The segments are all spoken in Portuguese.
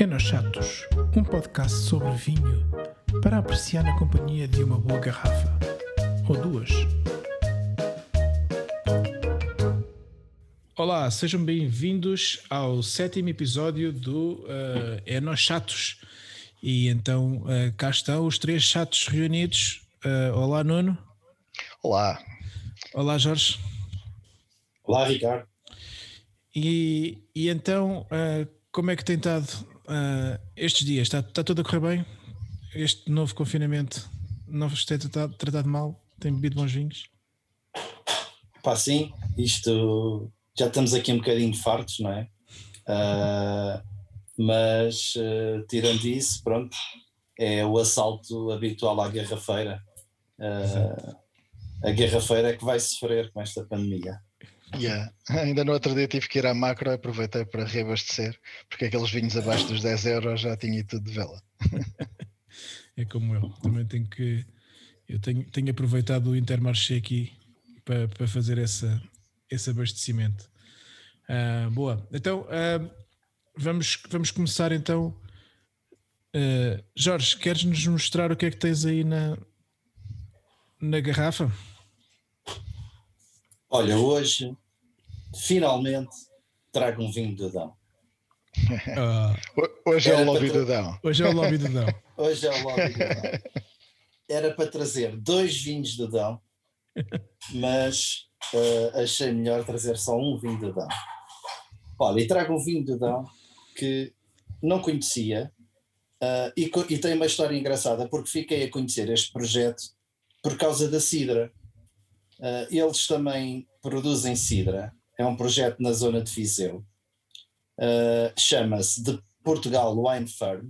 Enochatos, um podcast sobre vinho para apreciar na companhia de uma boa garrafa ou duas. Olá, sejam bem-vindos ao sétimo episódio do uh, Enochatos. E então uh, cá estão os três chatos reunidos. Uh, olá, Nuno. Olá. Olá, Jorge. Olá, Ricardo. E, e então, uh, como é que tem estado uh, estes dias? Está, está tudo a correr bem? Este novo confinamento não vos tem tratado, tratado mal? Tem bebido bons vinhos? Pá, sim, isto já estamos aqui um bocadinho fartos, não é? Uh, mas uh, tirando isso, pronto, é o assalto habitual à garrafeira. Uh, a garrafeira é que vai sofrer com esta pandemia. Yeah. Ainda no outro dia tive que ir à macro, aproveitei para reabastecer, porque aqueles vinhos abaixo dos 10 euros já tinha tudo de vela. é como eu, também tenho que. Eu tenho, tenho aproveitado o Intermarché aqui para, para fazer essa, esse abastecimento. Uh, boa, então uh, vamos, vamos começar então. Uh, Jorge, queres nos mostrar o que é que tens aí na, na garrafa? Olha, hoje finalmente trago um vinho do Dão. Uh, hoje é o lobby do Dão. Hoje é o lobby do Dão. hoje é o lobby do Dão. Era para trazer dois vinhos do Dão, mas uh, achei melhor trazer só um vinho do Dão. Olha, e trago um vinho do Dão que não conhecia uh, e, e tem uma história engraçada porque fiquei a conhecer este projeto por causa da Sidra. Uh, eles também produzem Sidra, é um projeto na zona de Viseu. Uh, Chama-se de Portugal Wine Farm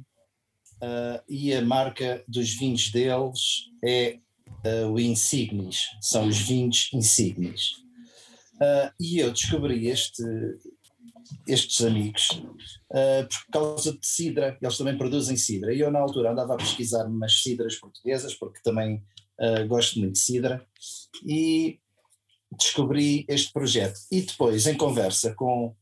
uh, e a marca dos vinhos deles é o Insignis, são os vinhos Insignis. e eu descobri este, estes amigos por causa de Sidra, eles também produzem Sidra. E eu, na altura, andava a pesquisar umas Sidras portuguesas, porque também uh, gosto muito de Sidra, e descobri este projeto. E depois, em conversa com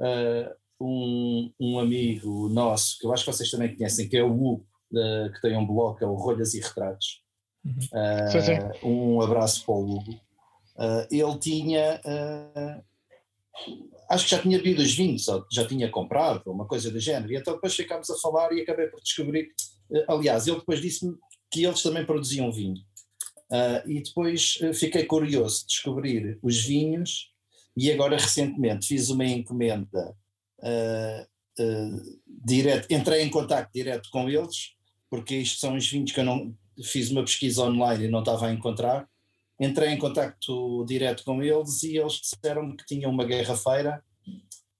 uh, um, um, amigo nosso, que eu acho que vocês também conhecem, que é o Hugo, uh, que tem um blog, é o Rolhas e Retratos. Uhum. sim, sim. Um abraço para o Hugo. ele tinha acho que já tinha bebido os vinhos, ou já tinha comprado, uma coisa do género. E então depois ficámos a falar e acabei por descobrir. Aliás, ele depois disse-me que eles também produziam vinho. Uh, e depois uh, fiquei curioso de descobrir os vinhos e agora recentemente fiz uma encomenda uh, direto, entrei em contato direto com eles, porque isto são os vinhos que eu não fiz uma pesquisa online e não estava a encontrar. Entrei em contato direto com eles e eles disseram que tinham uma garrafeira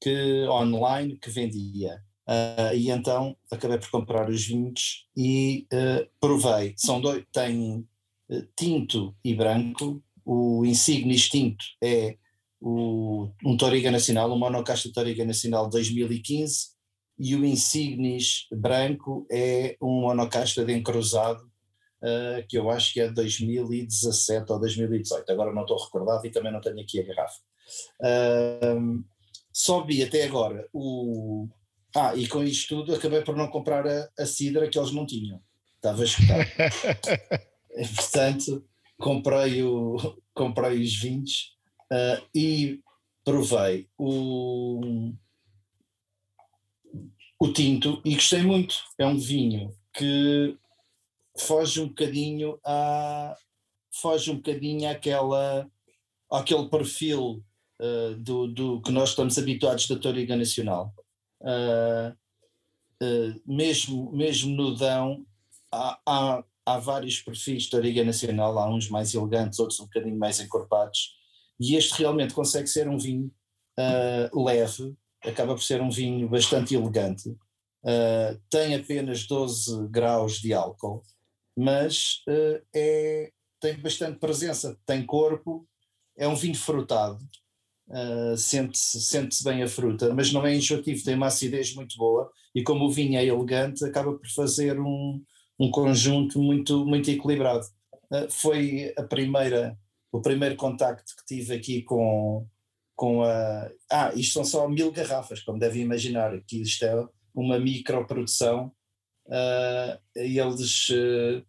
que, online que vendia. Uh, e então acabei por comprar os vinhos e uh, provei. São dois, tem tinto e branco. O Insignis tinto é o, um Toriga Nacional, um monocasta Toriga Nacional 2015, e o Insignis branco é um monocasta de encruzado, uh, que eu acho que é 2017 ou 2018, agora não estou recordado e também não tenho aqui a garrafa. Uh, só vi até agora o. Ah, e com isto tudo acabei por não comprar a, a cidra que eles não tinham. Estava escutado. portanto, comprei, o, comprei os vinhos uh, e provei o, o tinto e gostei muito. É um vinho que foge um bocadinho a foge um bocadinho àquela àquele perfil uh, do, do que nós estamos habituados da Toriga Nacional. Uh, uh, mesmo, mesmo no Dão há, há, há vários perfis de Origa Nacional, há uns mais elegantes, outros um bocadinho mais encorpados, e este realmente consegue ser um vinho uh, leve, acaba por ser um vinho bastante elegante, uh, tem apenas 12 graus de álcool, mas uh, é, tem bastante presença, tem corpo, é um vinho frutado, Uh, sente-se sente bem a fruta, mas não é enjoativo, tem uma acidez muito boa e como o vinho é elegante, acaba por fazer um, um conjunto muito, muito equilibrado. Uh, foi a primeira, o primeiro contacto que tive aqui com, com a. Ah, isto são só mil garrafas, como devem imaginar, aqui isto é uma microprodução. Uh, eles uh,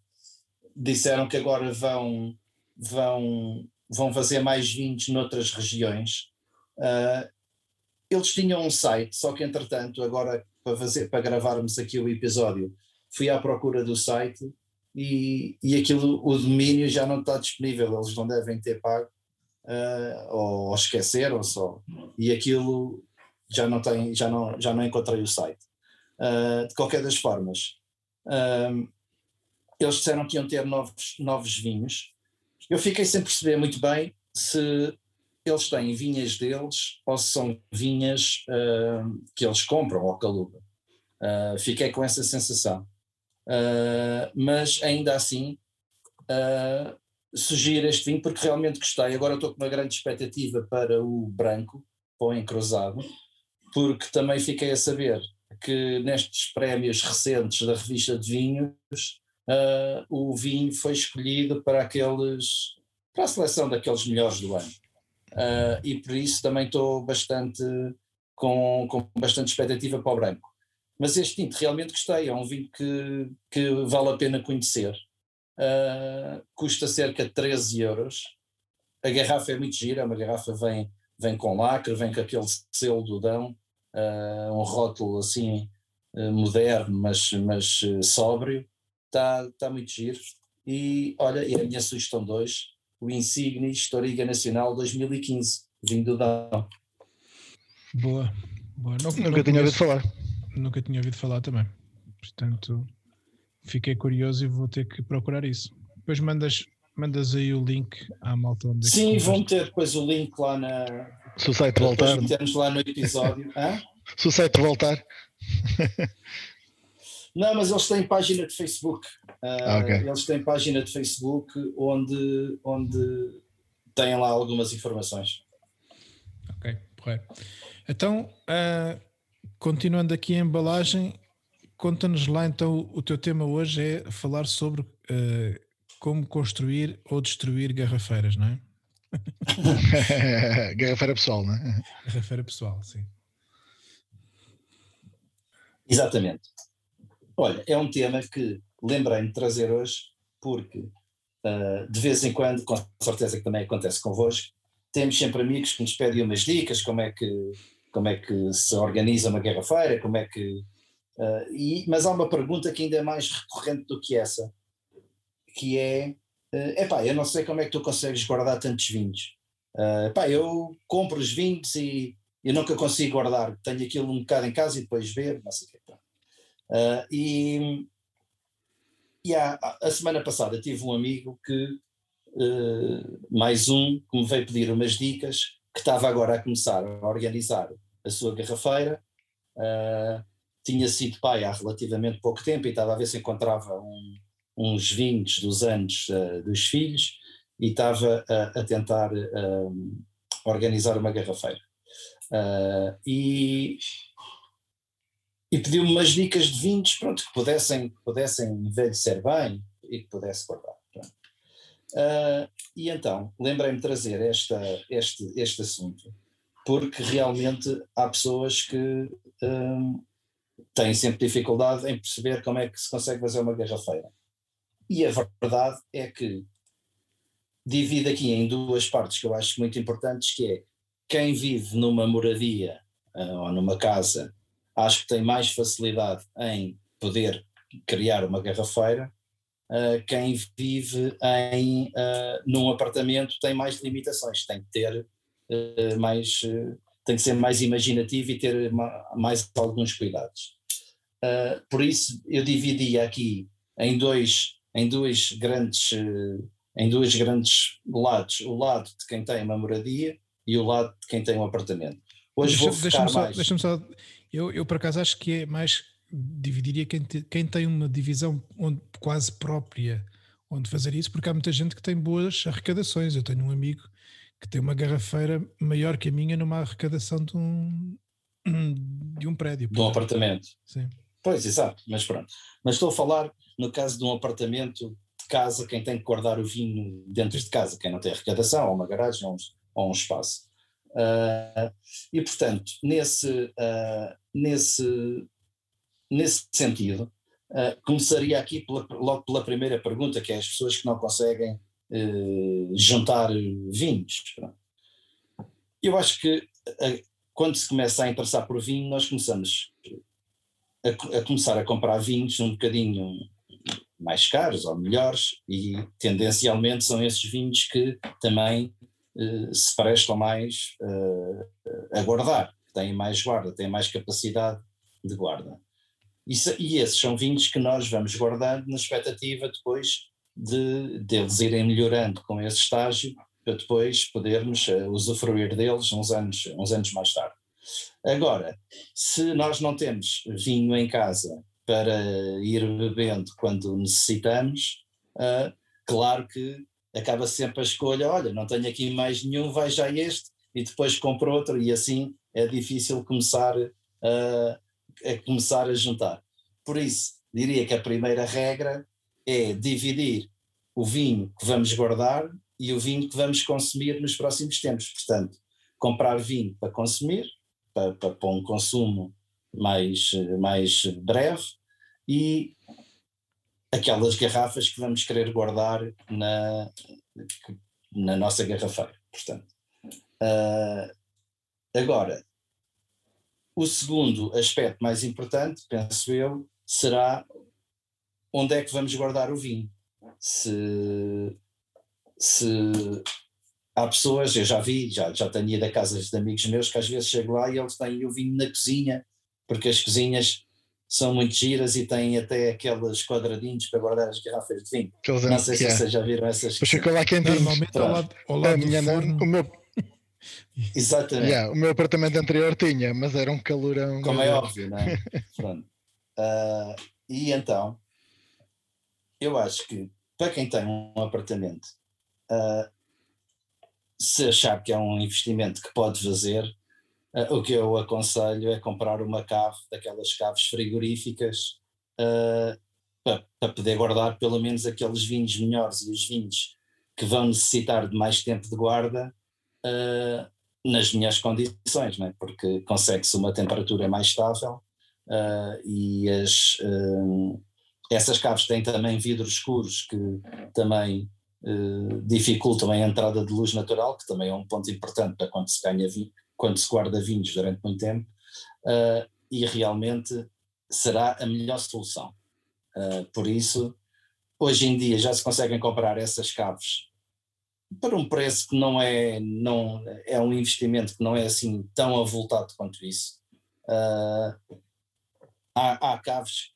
disseram que agora vão, vão, vão fazer mais vinhos noutras regiões. Uh, eles tinham um site, só que entretanto, agora para, fazer, para gravarmos aqui o episódio, fui à procura do site e, e aquilo, o domínio já não está disponível, eles não devem ter pago, uh, ou esqueceram só, e aquilo já não tem, já não, já não encontrei o site. Uh, de qualquer das formas, uh, eles disseram que iam ter novos, novos vinhos. Eu fiquei sem perceber muito bem se eles têm vinhas deles ou se são vinhas uh, que eles compram ao Caluga. Uh, fiquei com essa sensação. Uh, mas ainda assim, uh, sugiro este vinho porque realmente gostei. Agora estou com uma grande expectativa para o branco, para o encruzado, porque também fiquei a saber que nestes prémios recentes da revista de vinhos, uh, o vinho foi escolhido para aqueles para a seleção daqueles melhores do ano. Uh, e por isso também estou bastante com, com bastante expectativa para o branco. Mas este tinto realmente gostei, é um vinho que, que vale a pena conhecer. Uh, custa cerca de 13 euros. A garrafa é muito gira, é uma garrafa vem, vem com lacre, vem com aquele selo do Dão, uh, um rótulo assim uh, moderno, mas, mas sóbrio. Está tá muito giro. E olha, é a minha sugestão 2, o Insigne Historiga Nacional 2015, vinho do Dão. Boa. Boa. Não, Nunca não tinha ouvido falar nunca tinha ouvido falar também. Portanto, fiquei curioso e vou ter que procurar isso. Depois mandas, mandas aí o link à malta onde é Sim, vão ter depois o link lá na. Se o site voltar. Metemos lá no episódio. Se o site voltar. Não, mas eles têm página de Facebook. Uh, okay. Eles têm página de Facebook onde, onde têm lá algumas informações. Ok, correto. Então, uh, continuando aqui a embalagem, conta-nos lá então o teu tema hoje é falar sobre uh, como construir ou destruir garrafeiras, não é? Garrafeira pessoal, não é? Garrafeira pessoal, sim. Exatamente. Olha, é um tema que lembrei-me de trazer hoje porque uh, de vez em quando, com certeza que também acontece convosco, temos sempre amigos que nos pedem umas dicas, como é que como é que se organiza uma guerra-feira, como é que. Uh, e, mas há uma pergunta que ainda é mais recorrente do que essa, que é: uh, epá, eu não sei como é que tu consegues guardar tantos vinhos. Uh, epá, eu compro os vinhos e eu nunca consigo guardar, tenho aquilo um bocado em casa e depois ver, não sei o que. Uh, e e há, a semana passada tive um amigo que, uh, mais um, que me veio pedir umas dicas, que estava agora a começar a organizar a sua garrafeira. Uh, tinha sido pai há relativamente pouco tempo e estava a ver se encontrava um, uns vinhos dos anos uh, dos filhos e estava a, a tentar uh, organizar uma garrafeira. e e pediu-me umas dicas de vinhos pronto, que pudessem, pudessem envelhecer bem e que pudesse guardar. Uh, e então, lembrei-me de trazer esta, este, este assunto, porque realmente há pessoas que um, têm sempre dificuldade em perceber como é que se consegue fazer uma garrafeira. E a verdade é que divide aqui em duas partes que eu acho muito importantes, que é quem vive numa moradia uh, ou numa casa, acho que tem mais facilidade em poder criar uma garrafeira, uh, quem vive em, uh, num apartamento tem mais limitações, tem que ter eh, mais, uh, tem que ser mais imaginativo e ter mais alguns cuidados. Uh, por isso eu dividi aqui em dois, em dois grandes, em dois grandes lados, o lado de quem tem uma moradia e o lado de quem tem um apartamento. Hoje deixa, vou deixa mais. Deixa-me só, eu, eu por acaso acho que é mais dividiria quem, te, quem tem uma divisão onde, quase própria onde fazer isso, porque há muita gente que tem boas arrecadações. Eu tenho um amigo que tem uma garrafeira maior que a minha numa arrecadação de um, de um prédio. De um apartamento. Sim. Pois, exato, mas pronto. Mas estou a falar no caso de um apartamento de casa, quem tem que guardar o vinho dentro de casa, quem não tem arrecadação, ou uma garagem, ou um, ou um espaço. Uh, e portanto, nesse, uh, nesse, nesse sentido, uh, começaria aqui pela, logo pela primeira pergunta, que é as pessoas que não conseguem uh, juntar vinhos. Eu acho que uh, quando se começa a interessar por vinho, nós começamos a, a, começar a comprar vinhos um bocadinho mais caros ou melhores, e tendencialmente são esses vinhos que também se prestam mais a guardar, têm mais guarda, têm mais capacidade de guarda. Isso, e esses são vinhos que nós vamos guardando na expectativa depois de, deles irem melhorando com esse estágio para depois podermos uh, usufruir deles uns anos, uns anos mais tarde. Agora, se nós não temos vinho em casa para ir bebendo quando necessitamos, uh, claro que acaba sempre a escolha, olha, não tenho aqui mais nenhum, vai já este, e depois compro outro, e assim é difícil começar uh, a começar a juntar. Por isso, diria que a primeira regra é dividir o vinho que vamos guardar e o vinho que vamos consumir nos próximos tempos. Portanto, comprar vinho para consumir, para, para, para um consumo mais, mais breve, e aquelas garrafas que vamos querer guardar na, na nossa garrafeira. Portanto, uh, agora, o segundo aspecto mais importante, penso eu, será onde é que vamos guardar o vinho. Se, se há pessoas, eu já vi, já, já tenho ido a casas de amigos meus que às vezes chego lá e eles têm o vinho na cozinha, porque as cozinhas são muito giras e têm até aqueles quadradinhos para guardar as garrafas de vinho. Não sei se vocês já viram essas. Puxa, lá quentinho. Normalmente ao lado, ao lado do forno. O meu, Exatamente. Yeah, o meu apartamento anterior tinha, mas era um calorão. Como é óbvio, não é? uh, e então, eu acho que para quem tem um apartamento, uh, se achar que é um investimento que pode fazer, uh, o que eu aconselho é comprar uma cave, daquelas caves frigoríficas, para, para poder guardar pelo menos aqueles vinhos melhores e os vinhos que vão necessitar de mais tempo de guarda, uh, nas minhas condições, né? porque consegue-se uma temperatura mais estável uh, e as, uh, essas caves têm também vidros escuros que também uh, dificultam a entrada de luz natural, que também é um ponto importante para quando se ganha vinho, quando se guarda vinhos durante muito tempo, e realmente será a melhor solução. por isso, hoje em dia já se conseguem comprar essas caves para um preço que não é, não, é um investimento que não é assim tão avultado quanto isso. Uh, há, há caves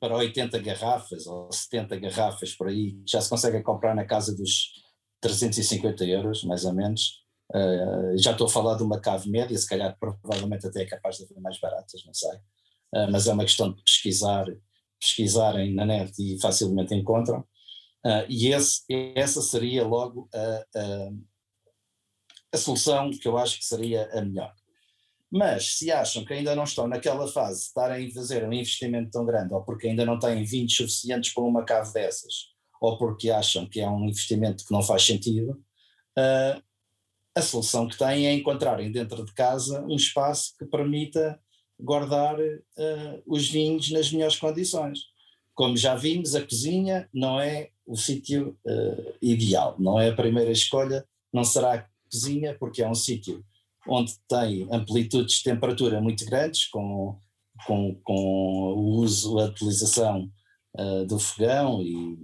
para 80 garrafas ou 70 garrafas por aí, já se conseguem comprar na casa dos 350 euros, mais ou menos. Uh, já estou a falar de uma cave média, se calhar provavelmente até é capaz de haver mais baratas, não sei. Uh, mas é uma questão de pesquisar, pesquisarem na net e facilmente encontram. Uh, e esse, essa seria logo a, a, a, solução que eu acho que seria a melhor. Mas se acham que ainda não estão naquela fase de estarem a fazer um investimento tão grande, ou porque ainda não têm vinhos suficientes para uma cave dessas, ou porque acham que é um investimento que não faz sentido, uh, a solução que têm é encontrarem dentro de casa um espaço que permita guardar uh, os vinhos nas melhores condições. Como já vimos, a cozinha não é o sítio uh, ideal. Não é a primeira escolha, não será a cozinha, porque é um sítio onde tem amplitudes de temperatura muito grandes, com, com, com o uso, a utilização uh, do fogão e,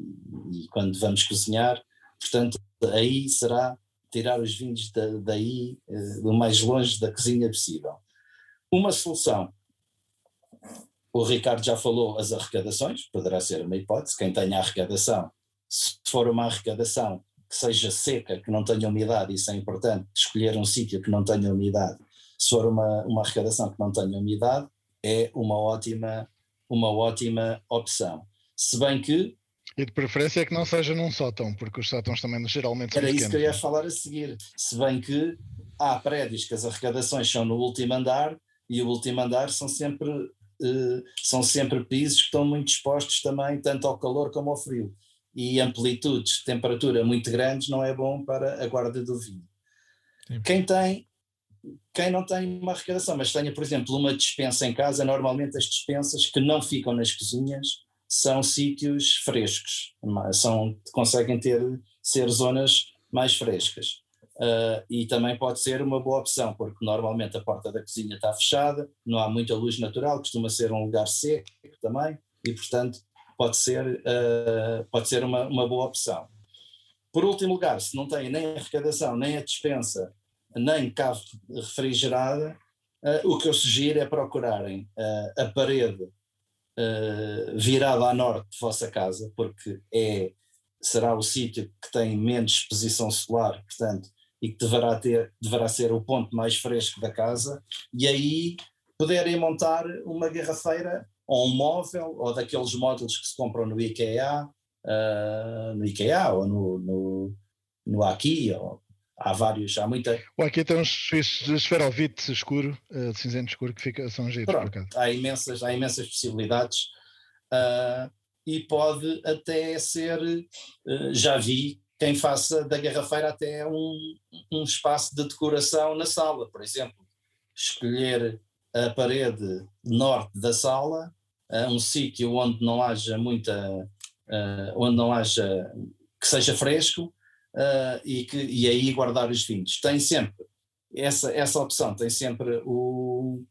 e, quando vamos cozinhar. Portanto, aí será tirar os vinhos da, daí, uh, do mais longe da cozinha possível. Uma solução o Ricardo já falou as arrecadações, poderá ser uma hipótese. Quem tenha arrecadação se for uma arrecadação que seja seca, que não tenha umidade, isso é importante, escolher um sítio que não tenha umidade. Se for uma, uma arrecadação que não tenha umidade, é uma ótima, uma ótima opção. Se bem que. E de preferência é que não seja num sótão, porque os sótãos também geralmente são Era isso que eu ia é? falar a seguir. Se bem que há prédios que as arrecadações são no último andar e o último andar são sempre, eh, são sempre pisos que estão muito expostos também, tanto ao calor como ao frio e amplitudes de temperatura muito grandes não é bom para a guarda do vinho. Sim. Quem tem quem não tem uma arrecadação, mas tenha, por exemplo, uma dispensa em casa, normalmente as dispensas que não ficam nas cozinhas são sítios frescos, são, conseguem ter, ser zonas mais frescas. Uh, e também pode ser uma boa opção, porque normalmente a porta da cozinha está fechada, não há muita luz natural, costuma ser um lugar seco também, e portanto pode ser, uh, pode ser uma, uma boa opção. Por último lugar, se não tem nem a arrecadação, nem a dispensa, nem cave refrigerada, uh, o que eu sugiro é procurarem uh, a parede uh, virada a norte de vossa casa, porque é, será o sítio que tem menos exposição solar, portanto, e que deverá, ter, deverá ser o ponto mais fresco da casa, e aí poderem montar uma garrafeira ou um móvel, ou daqueles módulos que se compram no IKEA, no IKEA ou no, no, no Aki, ou há vários, há muita. O aqui tem uns esferovite escuro, uh, de cinzento escuro, que fica, são giros acaso. Há imensas, há imensas possibilidades uh, e pode até ser, uh, já vi quem faça da garrafeira até um, um espaço de decoração na sala, por exemplo, escolher a parede norte da sala, um sítio onde não haja muita, onde não haja que seja fresco, uh, e, que, e aí guardar os vinhos. Tem sempre essa, essa opção, tem sempre o,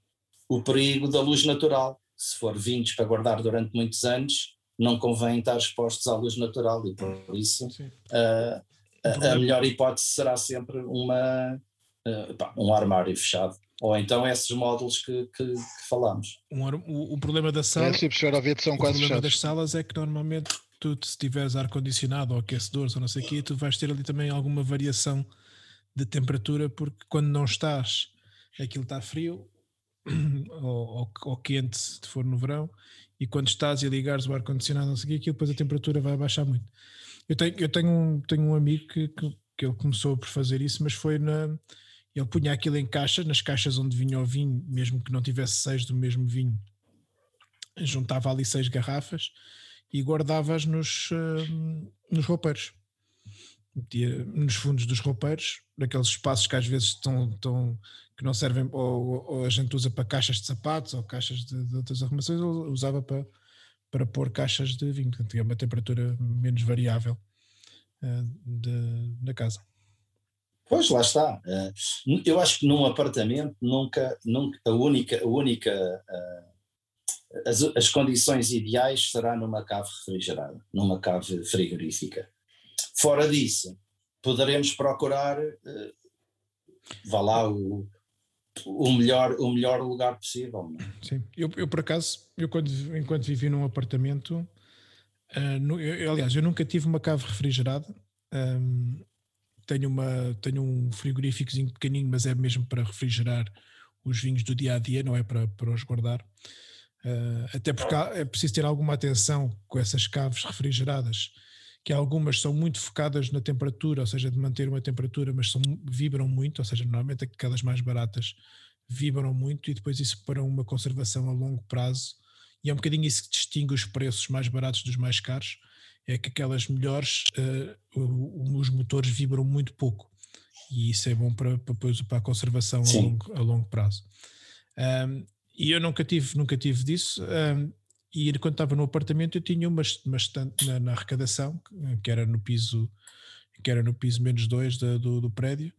o perigo da luz natural. Se for vinhos para guardar durante muitos anos, não convém estar expostos à luz natural e por isso uh, a, a, melhor hipótese será sempre uma, uh, pá, um armário fechado. Ou então esses módulos que, que, que falamos. Um, o, o, problema da sala. É, são o problema fechados. das salas é que normalmente tu, se tiveres ar-condicionado ou aquecedores ou não sei o quê, tu vais ter ali também alguma variação de temperatura, porque quando não estás, aquilo está frio ou, ou, ou, quente, se for no verão, e quando estás e ligares o ar-condicionado, não sei o quê, aquilo depois a temperatura vai baixar muito. Eu tenho, eu tenho, um, tenho um amigo que, que, que ele começou por fazer isso, mas foi na. Ele punha aquilo em caixas, nas caixas onde vinha o vinho, mesmo que não tivesse seis do mesmo vinho, juntava ali seis garrafas e guardavas nos, uh, nos roupeiros. Metia nos fundos dos roupeiros, naqueles espaços que às vezes estão, estão que não servem, ou, ou, a gente usa para caixas de sapatos ou caixas de, de outras arrumações, usava para, para pôr caixas de vinho, portanto, tinha uma temperatura menos variável uh, de, na casa. Pois lá está. Eh, eu acho que num apartamento nunca, nunca a única, a única as, as condições ideais será numa cave refrigerada, numa cave frigorífica. Fora disso, poderemos procurar, uh, vá lá, o, o, melhor, o melhor lugar possível. É? Sim, eu, eu por acaso, eu quando, enquanto vivi num apartamento, uh, no, eu, aliás, eu nunca tive uma cave refrigerada. Um, tenho, uma, tenho um frigoríficozinho pequenino, mas é mesmo para refrigerar os vinhos do dia a dia, não é para, para os guardar. Uh, até porque há, é preciso ter alguma atenção com essas caves refrigeradas, que algumas são muito focadas na temperatura, ou seja, de manter uma temperatura, mas são, vibram muito, ou seja, normalmente aquelas mais baratas vibram muito e depois isso para uma conservação a longo prazo, e é um bocadinho isso que distingue os preços mais baratos dos mais caros, é que aquelas melhores, uh, os motores vibram muito pouco, e isso é bom para, para, a conservação a longo, a longo, prazo. Um, e eu nunca tive, nunca tive disso. Um, e quando estava no apartamento eu tinha uma, uma estante na, na, arrecadação, que era no piso, que era no piso menos dois do, do, do prédio,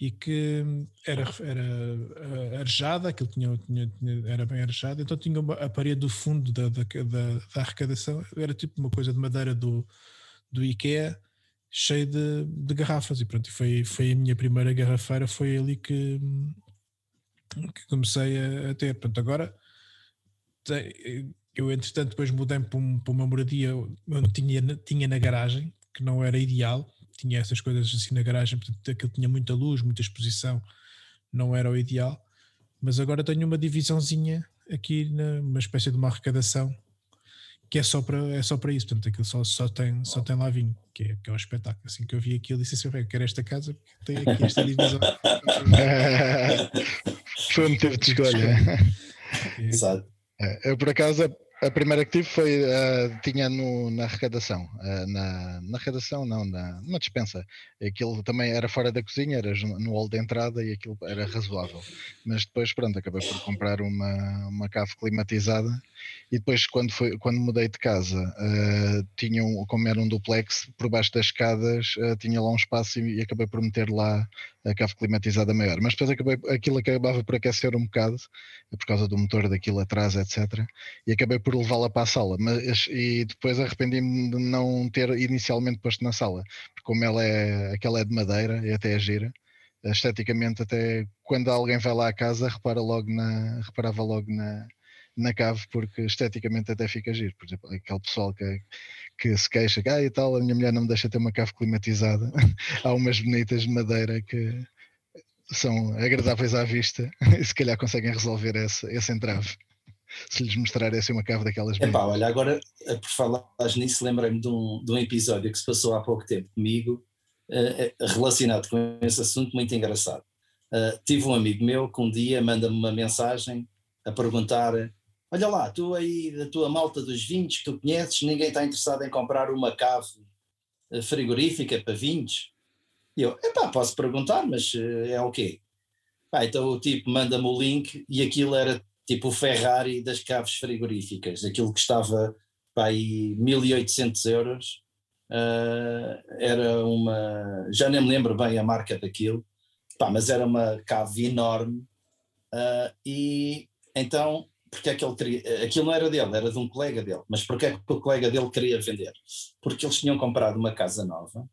e que era, era eh, arejada, aquilo tinha, tinha, era bem arejada, então tinha uma, a parede do fundo da, da, da, da, arrecadação, era tipo uma coisa de madeira do, do IKEA, cheia de, de garrafas, e pronto, foi, foi a minha primeira garrafeira, foi ali que, que comecei a, a ter. Portanto, agora eu entretanto depois mudei para, para uma moradia onde tinha, tinha na garagem, que não era ideal, tinha essas coisas assim na garagem, portanto aquilo tinha muita luz, muita exposição, não era o ideal, mas agora tenho uma divisãozinha aqui, uma espécie de uma arrecadação que é só para, é só para isso, portanto aquilo só, só, tem, só tem lá vinho, que é, que é um espetáculo. Assim que eu vi aquilo, disse assim: eu quero esta casa porque tem aqui esta divisão. Foi um motivo de escolha. Exato. É, eu, por acaso, A primeira que tive foi, uh, tinha no, na arrecadação, uh, na, na arrecadação não, na, numa dispensa. Aquilo também era fora da cozinha, era no hall de entrada e aquilo era razoável. Mas depois, pronto, acabei por comprar uma, uma cave climatizada e depois quando, foi, quando mudei de casa, uh, tinha um, como era um duplex, por baixo das escadas tinha lá um espaço e, e acabei por meter lá a cave climatizada maior. Mas depois acabei, aquilo acabava por aquecer um bocado, por causa do motor daquilo atrás, etc. E acabei por levá-la para a sala. Mas, e depois arrependi-me de não ter inicialmente posto na sala, porque como ela é, aquela é de madeira e até é gira, esteticamente até quando alguém vai lá à casa repara logo na, reparava logo na, na cave porque esteticamente até fica giro. Por exemplo, aquele pessoal que, que se queixa que ah, e tal, a minha mulher não me deixa ter uma cave climatizada. Há umas bonitas de madeira que são agradáveis à vista e se calhar conseguem resolver esse, esse entrave. Se lhes mostrar essa uma cave daquelas Epá, olha, agora por falar nisso, lembrei-me de um, de um episódio que se passou há pouco tempo comigo, uh, relacionado com esse assunto, muito engraçado. Uh, tive um amigo meu que um dia manda-me uma mensagem a perguntar: Olha lá, tu aí, da tua malta dos vinhos que tu conheces, ninguém está interessado em comprar uma cave frigorífica para vinhos? E eu, epá, posso perguntar, mas é o quê? Pá, então o tipo manda-me o link e aquilo era tipo o Ferrari das caves frigoríficas, aquilo que estava pá, aí 1800 euros, uh, era uma, já nem me lembro bem a marca daquilo, pá, mas era uma cave enorme uh, e então porque é que ele queria, aquilo não era dele, era de um colega dele, mas porque é que o colega dele queria vender? Porque eles tinham comprado uma casa nova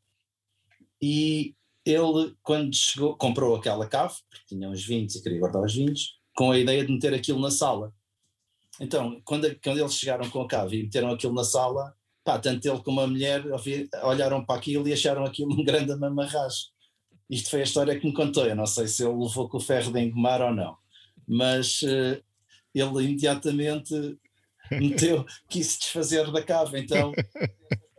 e ele, quando chegou, comprou aquela cave, porque tinha uns vinhos e queria guardar os vinhos, com a ideia de meter aquilo na sala. Então, quando, quando eles chegaram com a cave e meteram aquilo na sala, pá, tanto ele como a mulher olharam para aquilo e acharam aquilo um grande mamarragem. Isto foi a história que me contou. Eu não sei se ele levou com o ferro de engomar ou não, mas uh, ele imediatamente meteu, quis se desfazer da cave. Então,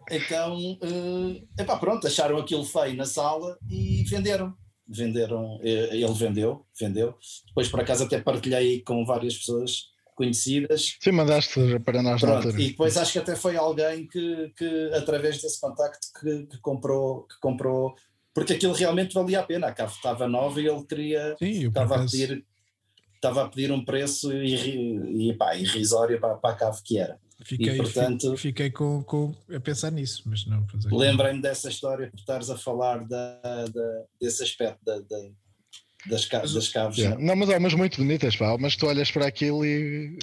então uh, epá, pronto, acharam aquilo feio na sala e venderam venderam, eh, ele vendeu, vendeu. Depois por acaso até partilhei com várias pessoas conhecidas. Sim, mandaste para nós Pronto, na altura. E depois acho que até foi alguém que, que através desse contacto que, que, comprou, que comprou, porque aquilo realmente valia a pena, a cave estava nova e ele queria, Sim, estava, a pedir, estava a pedir um preço e, e pá, irrisório para, para a cave que era. Fiquei, e, portanto, fiquei com, com, a pensar nisso, mas não. Lembrei-me dessa história por estares a falar da, da desse aspecto da, da, das, das caves. Yeah. Não, mas há umas muito bonitas, pá, mas tu olhas para aquilo e,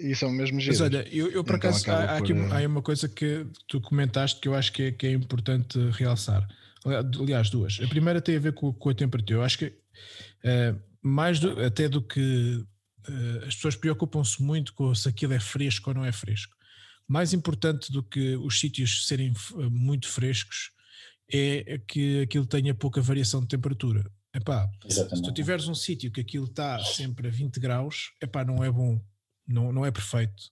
e são mesmo giras. Mas olha, eu, eu por então acaso, há, por... aqui, há uma coisa que tu comentaste que eu acho que é, que é importante realçar. Aliás, duas. A primeira tem a ver com, com a temperatura. Eu acho que uh, mais do, até do que as pessoas preocupam-se muito com se aquilo é fresco ou não é fresco. Mais importante do que os sítios serem eh, muito frescos é que aquilo tenha pouca variação de temperatura. Epá, Exatamente. se tu tiveres um sítio que aquilo está sempre a 20 graus, epá, não é bom, não, não é perfeito.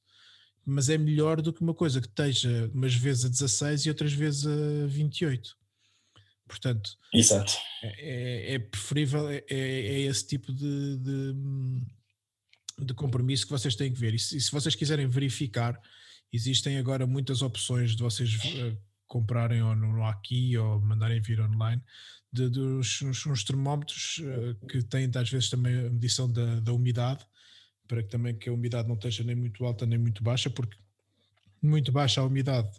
Mas é melhor do que uma coisa que esteja umas vezes a 16 e outras vezes a 28. Portanto, Exato. É, é preferível, é, é, esse tipo de, de, de compromisso que vocês têm que ver. E se, e se, vocês quiserem verificar, existem agora muitas opções de vocês uh, comprarem ou no aqui ou mandarem vir online de, dos uns, uns termómetros uh, que têm às vezes também a medição da, da umidade para que também que a umidade não esteja nem muito alta nem muito baixa, porque muito baixa a umidade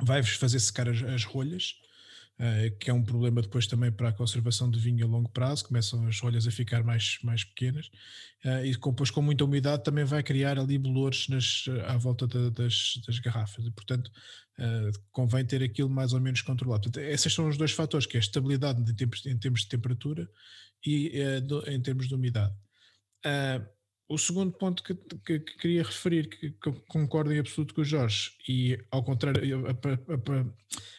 vai-vos fazer secar as, as rolhas Uh, que é um problema depois também para a conservação de vinho a longo prazo, começam as rolhas a ficar mais, mais pequenas, uh, e depois com muita umidade também vai criar ali bolores nas, à volta de, das, das garrafas, e portanto uh, convém ter aquilo mais ou menos controlado. Portanto, esses são os dois fatores, que é a estabilidade em termos, em termos de temperatura e do, em termos de umidade. O segundo ponto que, que, que queria referir, que, que, concordo em absoluto com o Jorge, e ao contrário,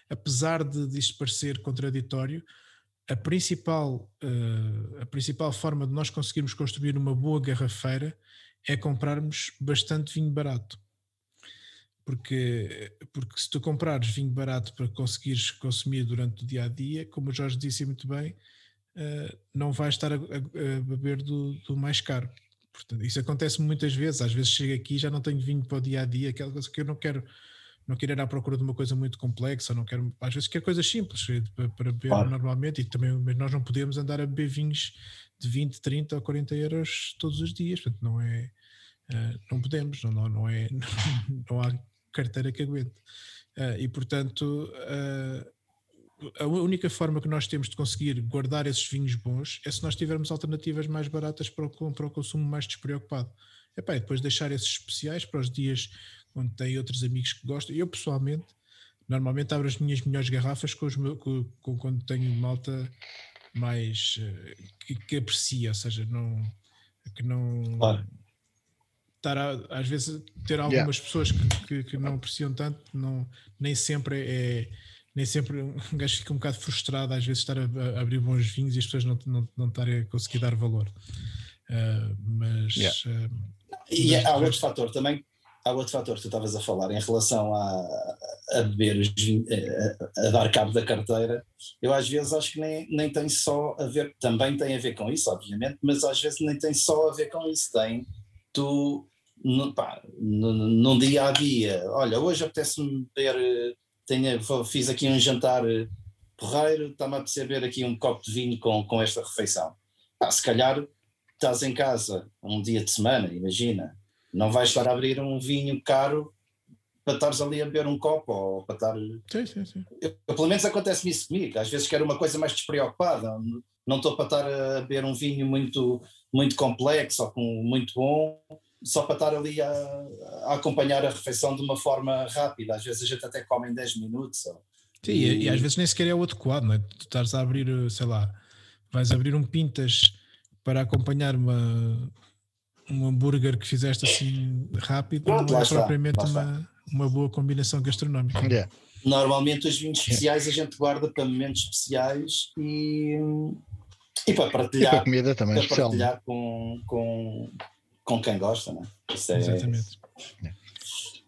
apesar de, de isto parecer contraditório, a principal, uh, a principal forma de nós conseguirmos construir uma boa garrafeira é comprarmos bastante vinho barato. Porque, porque se tu comprares vinho barato para conseguires consumir durante o dia a dia, como o Jorge disse muito bem, uh, não vais estar a, a, a beber do, do mais caro Portanto, isso acontece muitas vezes. Às vezes chego aqui e já não tenho vinho para o dia a dia, aquela coisa que eu não quero não quero ir à procura de uma coisa muito complexa, não quero, às vezes quero coisas simples eh, para, para beber claro. normalmente e também, mas nós não podemos andar a beber vinhos de 20, 30 ou 40 euros todos os dias, portanto não é, uh, não podemos, não, não, não é, não, não, há carteira que aguente. Uh, e portanto, uh, a única forma que nós temos de conseguir guardar esses vinhos bons é se nós tivermos alternativas mais baratas para o, para o consumo mais despreocupado. Epá, e depois deixar esses especiais para os dias onde tem outros amigos que gostam. Eu pessoalmente, normalmente abro as minhas melhores garrafas com os meus, com, com, quando tenho malta mais uh, que, que, aprecia, ou seja, não que não claro. estar a, às vezes ter algumas yeah. pessoas que, que, que, não apreciam tanto, não, nem sempre é nem sempre um gajo fica um bocado frustrado às vezes estar a, a abrir bons vinhos e as pessoas não, não, não estarem a conseguir dar valor. Uh, mas yeah. uh, e há outro fator também há outro fator que tu estavas a falar em relação a, a beber os a, a, dar cabo da carteira. Eu às vezes acho que nem, nem tem só a ver, também tem a ver com isso, obviamente, mas às vezes nem tem só a ver com isso. Tem tu, no, pá, num dia a dia, olha, hoje apetece-me beber, tenho, fiz aqui um jantar porreiro, está-me a perceber aqui um copo de vinho com, com esta refeição. Pá, se calhar estás em casa um dia de semana, imagina não vais estar a abrir um vinho caro para estares ali a beber um copo ou para estar. Sim, sim, sim. Eu, pelo menos acontece-me isso comigo. Às vezes quero uma coisa mais despreocupada. Não estou para estar a beber um vinho muito, muito complexo ou com, muito bom, só para estar ali a, a, acompanhar a refeição de uma forma rápida. Às vezes a gente até come em 10 minutos. Ou, sim, e, e, às vezes nem sequer é o adequado, não é? Tu estás a abrir, sei lá, vais abrir um pintas para acompanhar uma, um hambúrguer que fizeste assim rápido Pronto, não é está, propriamente uma, uma boa combinação gastronómica. Yeah. Normalmente os vinhos especiais a gente guarda para momentos especiais e, e para partilhar, e para comida também para partilhar com, com, com quem gosta. Não é? Isso é, Exatamente.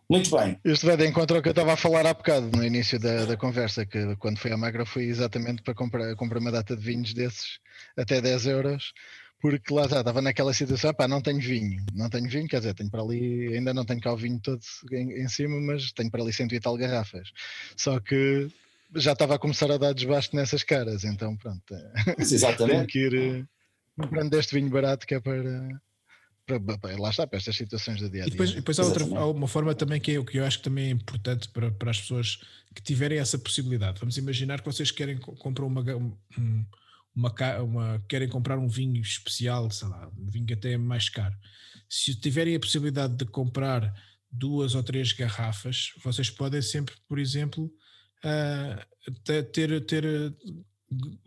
Muito bem. Isto vai de encontro ao que eu estava a falar há bocado no início da, da conversa, que quando fui à Magra fui exatamente para comprar, comprar uma data de vinhos desses até 10 euros porque lá já estava naquela situação, pá, não tenho vinho, não tenho vinho, quer dizer, tenho para ali, ainda não tenho cá o vinho todo em, em cima, mas tenho para ali cento e tal garrafas. Só que já estava a começar a dar desbaste nessas caras, então pronto. Exatamente. tenho que ir eh, comprando deste vinho barato que é para, para, para, lá está, para estas situações do dia. E depois, depois há, outra, há uma forma também que é o que eu acho que também é importante para, para as pessoas que tiverem essa possibilidade. Vamos imaginar que vocês querem comprar uma, um, uma, uma, querem comprar um vinho especial, sei lá, um vinho até mais caro. Se tiverem a possibilidade de comprar duas ou três garrafas, vocês podem sempre, por exemplo, uh, ter, ter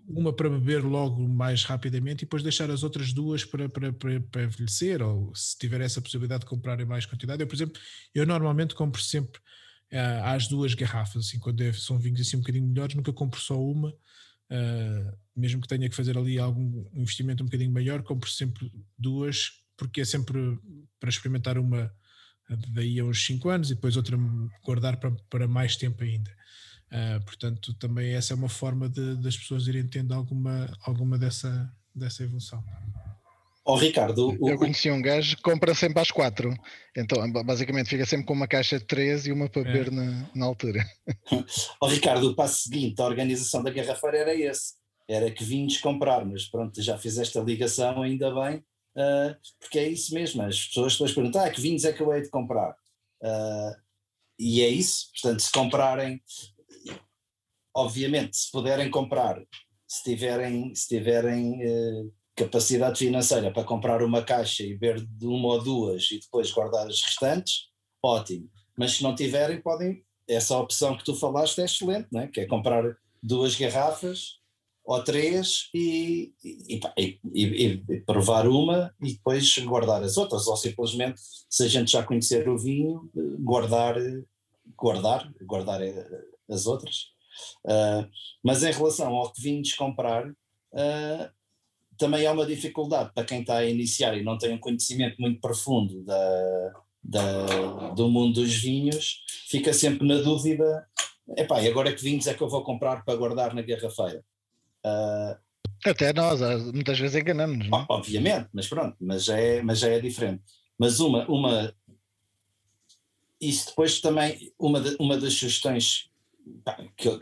uma para beber logo mais rapidamente e depois deixar as outras duas para, para, para, para envelhecer, ou se tiver essa possibilidade de comprar em mais quantidade. Eu, por exemplo, eu normalmente compro sempre uh, às duas garrafas, assim, quando é, são vinhos assim um bocadinho melhores, nunca compro só uma, Uh, mesmo que tenha que fazer ali algum investimento um bocadinho maior, compro sempre duas, porque é sempre para experimentar uma daí a uns 5 anos e depois outra guardar para, para mais tempo ainda. Uh, portanto, também essa é uma forma de, das pessoas irem tendo alguma, alguma dessa, dessa evolução. Oh, Ricardo, o, eu conheci um gajo que compra sempre às quatro. Então, basicamente, fica sempre com uma caixa de três e uma para é. beber na, na altura. Ó oh, Ricardo, o passo seguinte, a organização da garrafeira era esse. Era que vinhos comprar, mas pronto, já fiz esta ligação, ainda bem, uh, porque é isso mesmo. As pessoas depois perguntam, ah, que vinhos é que eu hei de comprar? Uh, e é isso, portanto, se comprarem, obviamente, se puderem comprar, se tiverem, se tiverem uh, capacidade financeira para comprar uma caixa e ver de uma ou duas e depois guardar as restantes, ótimo. Mas se não tiverem, podem. Essa opção que tu falaste é excelente, não é? que é comprar duas garrafas ou três e, e, e, e, provar uma e depois guardar as outras, ou simplesmente, se a gente já conhecer o vinho, guardar, guardar, guardar eh, as outras. Uh, mas em relação ao que vinhos comprar, uh, também é uma dificuldade para quem está a iniciar e não tem um conhecimento muito profundo da, da, do mundo dos vinhos, fica sempre na dúvida: epá, e agora que vinhos é que eu vou comprar para guardar na garrafeira? Uh, Até nós, muitas vezes enganamos, não? É? Obviamente, mas pronto, mas já é, mas já é diferente. Mas uma, uma isso depois também, uma, de, uma das sugestões que,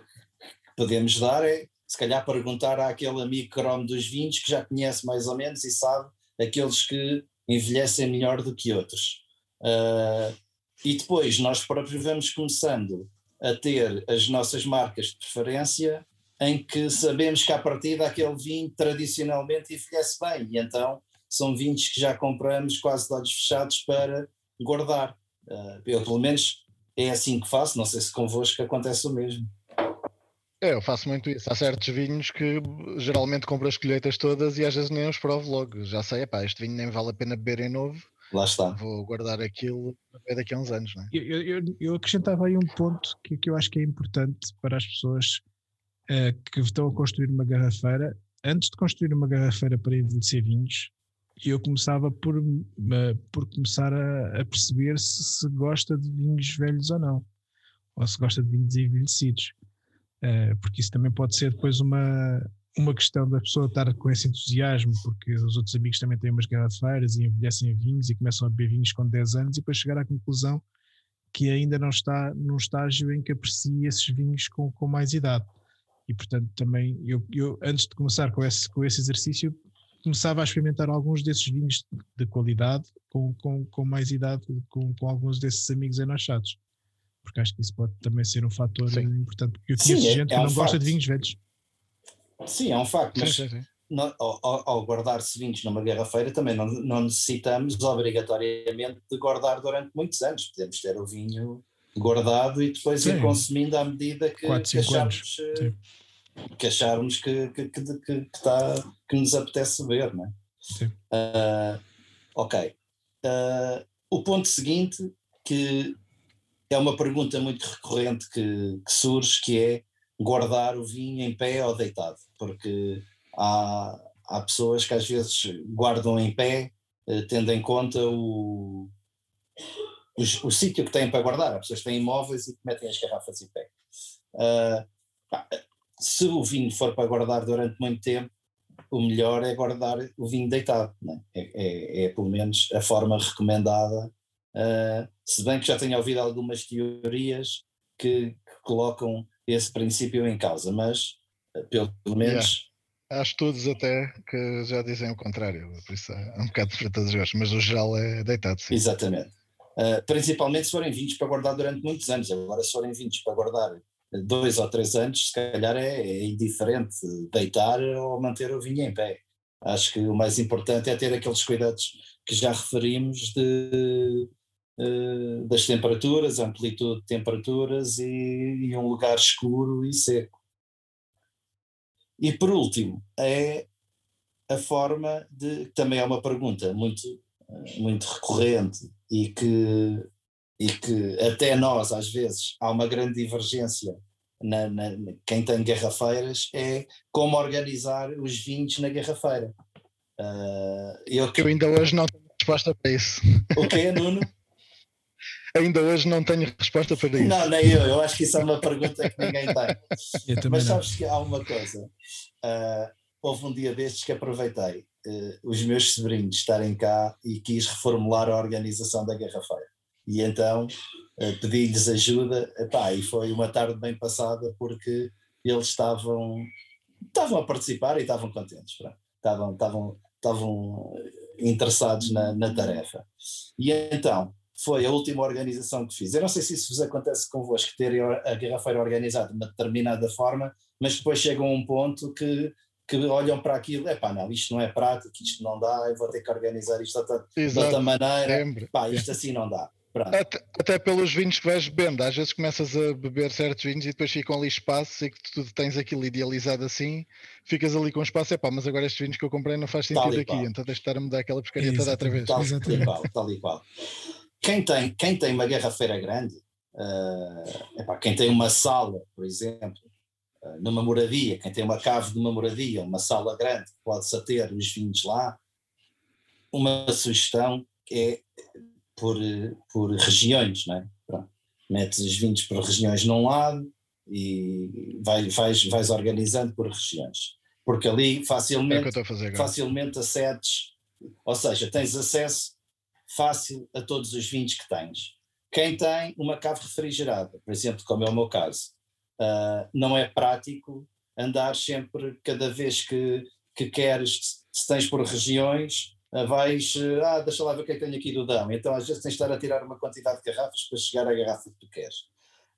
podemos dar é se calhar perguntar àquele amigo cromo dos vinhos que já conhece mais ou menos e sabe aqueles que envelhecem melhor do que outros. Uh, e depois nós próprios vamos começando a ter as nossas marcas de preferência em que sabemos que a partir daquele vinho tradicionalmente envelhece bem e então são vinhos que já compramos quase de olhos fechados para guardar. Uh, eu pelo menos é assim que faço, não sei se convosco acontece o mesmo. É, eu faço muito isso. Há certos vinhos que geralmente compro as colheitas todas e às vezes nem os provo logo. Já sei, epá, este vinho nem vale a pena beber em novo. Lá está. Vou guardar aquilo daqui a uns anos. Não é? eu, eu, eu, acrescentava aí um ponto que, que eu acho que é importante para as pessoas uh, que estão a construir uma garrafeira. Antes de construir uma garrafeira para envelhecer vinhos, eu começava por, uh, por começar a, a perceber se, se gosta de vinhos velhos ou não, ou se gosta de vinhos envelhecidos porque isso também pode ser depois uma, uma questão da pessoa estar com esse entusiasmo, porque os outros amigos também têm umas garrafeiras e envelhecem vinhos e começam a beber vinhos com 10 anos e depois chegar à conclusão que ainda não está num estágio em que aprecia esses vinhos com, com mais idade. E portanto também eu, eu antes de começar com esse, com esse exercício começava a experimentar alguns desses vinhos de qualidade com, com, com mais idade, com, com alguns desses amigos enochados porque acho que isso pode também ser um fator sim. importante, porque eu conheço sim, é, gente é, é que um não facto. gosta de vinhos velhos. Sim, é um facto, mas sim, não, ao, ao guardar-se vinhos numa garrafeira também não, não necessitamos obrigatoriamente de guardar durante muitos anos, podemos ter o vinho guardado e depois ir consumindo à medida que, 4, que acharmos, eh, que, acharmos que, que, que, que, que, tá, que nos apetece ver, não é? Sim. Uh, ok. Uh, o ponto seguinte que é uma pergunta muito recorrente que, que, surge, que é guardar o vinho em pé ou deitado, porque há, há pessoas que às vezes guardam em pé, eh, tendo em conta o, o, o sítio que têm para guardar. Há pessoas que têm imóveis e que metem as garrafas em pé. Uh, se o vinho for para guardar durante muito tempo, o melhor é guardar o vinho deitado. É? É, é, é, pelo menos a forma recomendada Uh, se bem que já tenho ouvido algumas teorias que, que colocam esse princípio em causa, mas uh, pelo menos. Yeah. Há estudos até que já dizem o contrário, por isso é um bocado para todos os gostos, mas o geral é deitado. Sim. Exatamente. Uh, principalmente se forem vinhos para guardar durante muitos anos. Agora, se forem vinhos para guardar dois ou três anos, se calhar é, é indiferente deitar ou manter o vinho em pé. Acho que o mais importante é ter aqueles cuidados que já referimos de uh, das temperaturas, amplitude de temperaturas e, e, um lugar escuro e seco. E por último, é a forma de, também é uma pergunta muito, eh, muito recorrente e que, e que até nós às vezes há uma grande divergência na, na, quem tem garrafeiras é como organizar os vinhos na garrafeira. Uh, eu, eu ainda hoje não tenho resposta para isso. O que é, Nuno? Ainda hoje não tenho resposta para isso. Não, nem eu. Eu acho que isso é uma pergunta que ninguém tem. Mas sabes não. que há uma coisa. Uh, houve um dia destes que aproveitei uh, os meus sobrinhos estarem cá e quis reformular a organização da garrafeira. E então uh, pedi-lhes ajuda epá, e foi uma tarde bem passada porque eles estavam, estavam a participar e estavam contentes. Estavam, estavam, estavam interessados na, na tarefa. E então foi a última organização que fiz. Eu não sei se isso vos acontece convosco, terem a garrafeira organizada de uma determinada forma, mas depois chegam a um ponto que, que olham para aquilo, é pá, não, isto não é prático, isto não dá, eu vou ter que organizar isto de outra, de outra maneira, pá, isto assim não dá. Até, até, pelos vinhos que vais bebendo, às vezes começas a beber certos vinhos e depois ficam ali espaços e que tu tens aquilo idealizado assim, ficas ali com espaço, é pá, mas agora estes vinhos que eu comprei não faz sentido aqui, então tens de estar a mudar aquela pescaria toda outra vez. Tal, tal e qual, tal e qual. Quem tem, quem tem uma garrafeira grande, uh, epá, quem tem uma sala, por exemplo, uh, numa moradia, quem tem uma cave de uma moradia, uma sala grande, pode-se ter os vinhos lá, uma sugestão é por, por regiões, não é? Pronto. Metes os vinhos por regiões num lado e vai, vais, vais organizando por regiões. porque ali É facilmente, agora. facilmente acedes, ou seja, tens acesso fácil a todos os vinhos que tens. Quem tem uma cave refrigerada, por exemplo, como é o meu caso, ah, não é prático andar sempre, cada vez que, que queres, se tens por regiões, ah, vais, ah, deixa lá ver o que é que tenho aqui do Dão. Então às vezes tens de estar a tirar uma quantidade de garrafas para chegar à garrafa que tu queres.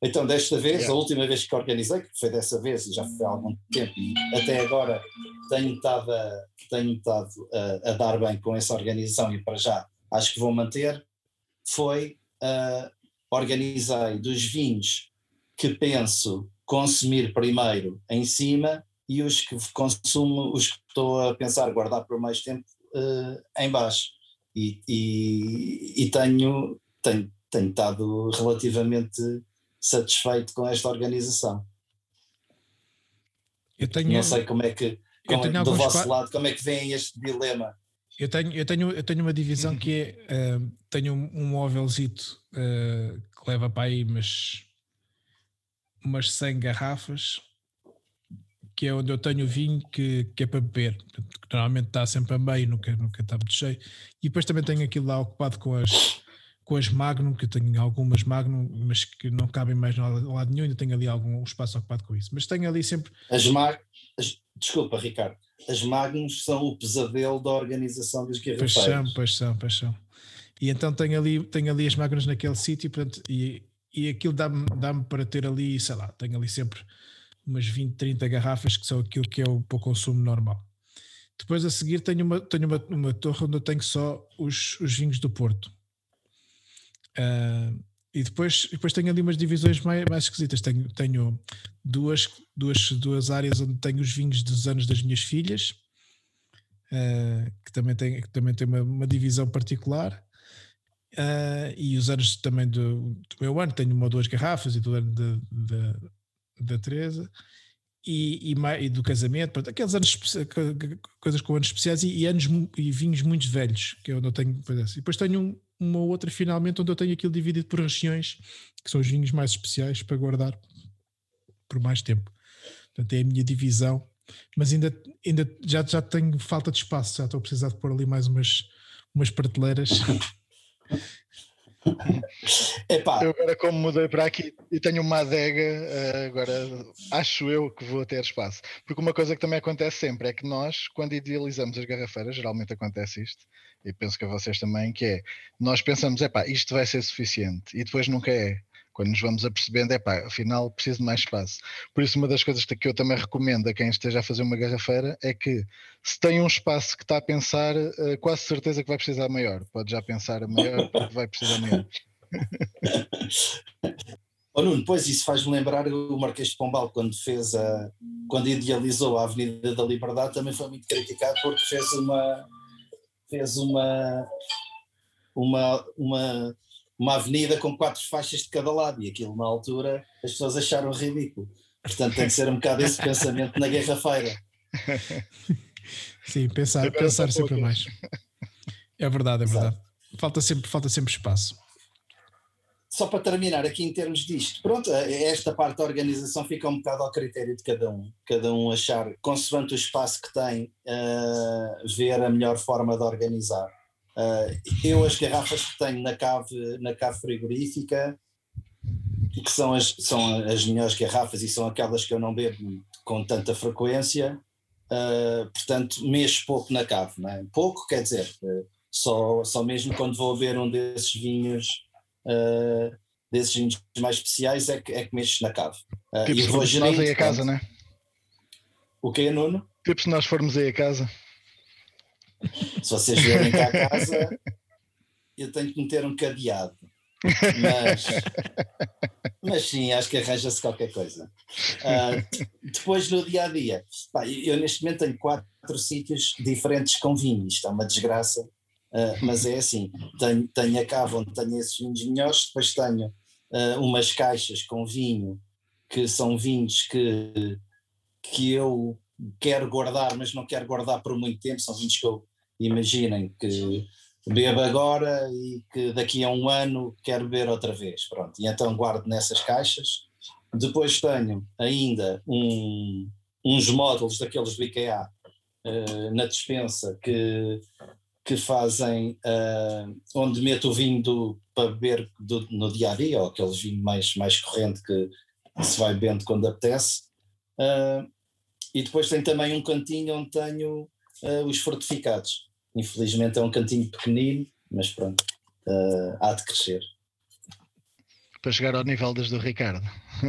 Então desta vez, Yeah. a última vez que organizei, que foi dessa vez e já foi há algum tempo, e até agora tenho estado, a, tenho estado a, a dar bem com essa organização e para já acho que vou manter, foi ah, organizei dos vinhos que penso consumir primeiro em cima e os que consumo, os que estou a pensar guardar por mais tempo eh, em baixo. E, e, e tenho, tenho, tenho estado relativamente satisfeito com esta organização. Eu tenho, Não sei como é que, como é- do vosso lado, como é que vem este dilema? Eu tenho, eu tenho, eu tenho uma divisão que é eh, tenho um, um móvelzito eh, que leva para aí umas, umas 100 garrafas que é onde eu tenho o vinho que, que é para beber, que normalmente está sempre a meio, nunca, nunca está muito cheio. E depois também tenho aquilo lá ocupado com as, com as Magnum, que eu tenho algumas Magnum, mas que não cabem mais no lado, nenhum, ainda tenho ali algum espaço ocupado com isso. Mas tenho ali sempre As as- Desculpa, Ricardo. As Magnums são o pesadelo da organização dos Pois são, guerreiros. pois são, pois são. E então tenho ali, tenho ali as máquinas naquele sítio portanto, e, e aquilo dá-me dá para ter ali, sei lá, tenho ali sempre umas 20, 30 garrafas que são aquilo que é o para o consumo normal. Depois a seguir tenho uma, tenho uma, uma torre onde eu tenho só os, os vinhos do Porto. Ah, e depois, depois tenho ali umas divisões mais, mais esquisitas. Tenho, tenho duas, duas, duas áreas onde tenho os vinhos dos anos das minhas filhas, ah, que também tem, que também tem uma, uma divisão particular. Ah, e os anos também do, do meu ano, tenho uma ou duas garrafas e do ano da- da Teresa. E, e, e do casamento, pronto, aqueles anos, coisas com anos especiais e, e anos e vinhos muito velhos, que é eu tenho. pois é. E depois tenho um- uma outra, finalmente, onde eu tenho aquilo dividido por regiões, que são os vinhos mais especiais para guardar por mais tempo. Portanto, é a minha divisão, mas ainda, ainda já, já tenho falta de espaço, já estou a precisar de pôr ali mais umas, umas prateleiras. Epá, Eu agora, como mudei para aqui e tenho uma adega, eh, agora acho eu que vou ter espaço. Porque uma coisa que também acontece sempre é que nós, quando idealizamos as garrafeiras, geralmente acontece isto, e penso que a vocês também, que é nós pensamos, epá, isto vai ser suficiente, e depois nunca é. Quando nos vamos apercebendo, epá, afinal preciso de mais espaço. Por isso, uma das coisas que eu também recomendo a quem esteja a fazer uma garrafeira é que, se tem um espaço que está a pensar, eh, quase certeza que vai precisar maior. Pode já pensar a maior, porque vai precisar maior. Oh, Nuno, pois isso faz-me lembrar o Marquês de Pombal quando fez a quando idealizou a Avenida da Liberdade também foi muito criticado porque fez uma fez uma uma uma, uma avenida com quatro faixas de cada lado e aquilo na altura as pessoas acharam ridículo. Portanto tem que ser um bocado esse pensamento na guerra-feira. Sim, pensar, pensar sempre mais. É verdade, é Exato. verdade. Falta sempre, falta sempre espaço. Só para terminar aqui em termos disto, pronto, esta parte da organização fica um bocado ao critério de cada um, cada um achar, consoante o espaço que tem, uh, ver a melhor forma de organizar. Uh, eu as garrafas que tenho na cave, na cave frigorífica, que são as, são as melhores garrafas e são aquelas que eu não bebo com tanta frequência, uh, portanto mexo pouco na cave, não é? pouco quer dizer, só, só mesmo quando vou beber um desses vinhos Uh, desses vinhos mais especiais é que, é que mexes na cave. Uh, Tipo, e se formos nós aí a casa, portanto, né? O que é, Nuno? Tipo, se nós formos aí a casa. Se vocês vierem cá a casa, eu tenho que meter um cadeado. Mas, mas sim, acho que arranja-se qualquer coisa. Uh, depois, no dia a dia, pá, eu neste momento tenho quatro sítios diferentes com vinho. Isto é uma desgraça. Uh, mas é assim, tenho, tenho a cava onde tenho esses vinhos melhores, depois tenho uh, umas caixas com vinho que são vinhos que, que eu quero guardar, mas não quero guardar por muito tempo, são vinhos que eu imaginem que bebo agora e que daqui a um ano quero beber outra vez, pronto, e então guardo nessas caixas. Depois tenho ainda um, uns módulos daqueles do IKEA uh, na dispensa que, que fazem uh, onde meto o vinho do, para beber do, no dia a dia, ou aquele vinho mais, mais corrente que se vai bebendo quando apetece. Uh, e depois tem também um cantinho onde tenho os fortificados. Infelizmente é um cantinho pequenino, mas pronto, há de crescer. Para chegar ao nível das do Ricardo.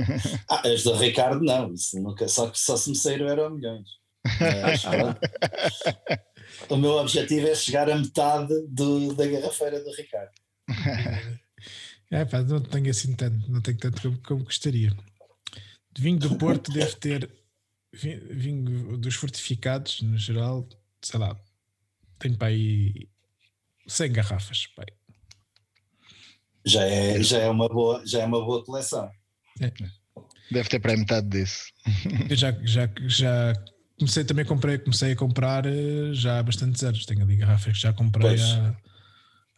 ah, as do Ricardo não, isso nunca, só que só se me saíram eram milhões. o meu objetivo é chegar à metade do, da garrafeira do Ricardo. É, pá, não tenho assim tanto, não tenho tanto como, como gostaria. De vinho do Porto deve ter vinho dos fortificados, no geral, sei lá, tenho para aí 100 garrafas. Pai. Já é, já, é uma boa, já é uma boa coleção. É. Deve ter para metade disso. Eu já, já, já comecei também comprei, comecei a comprar eh, já há bastantes anos. Tenho ali garrafas que já comprei há,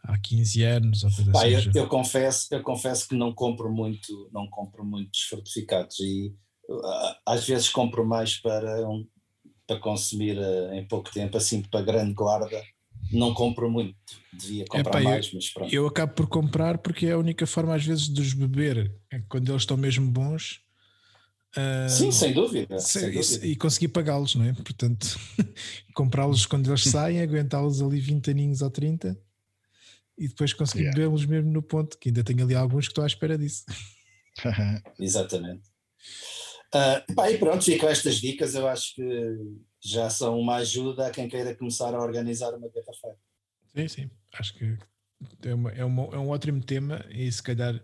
há 15 anos. Pá, assim, eu, eu, confesso, eu confesso que não compro muito, não compro muitos fortificados e às vezes compro mais para, um, para consumir uh, em pouco tempo, assim para grande guarda não compro muito, devia comprar mais, eu, mas pronto. Eu acabo por comprar porque é a única forma às vezes de os beber, é quando eles estão mesmo bons. Uh, Sim, sem dúvida. Sem, dúvida. E, e conseguir pagá-los, não é? Portanto, comprá-los quando eles saem, aguentá-los ali 20 aninhos ou 30 e depois conseguir yeah. bebê-los mesmo no ponto, que ainda tenho ali alguns que estou à espera disso. Exatamente. Uh, pá, e pronto, estas dicas. Eu acho que já são uma ajuda a quem queira começar a organizar uma garrafeira. Sim, sim, acho que é, uma, é, uma, é, um ótimo tema e se calhar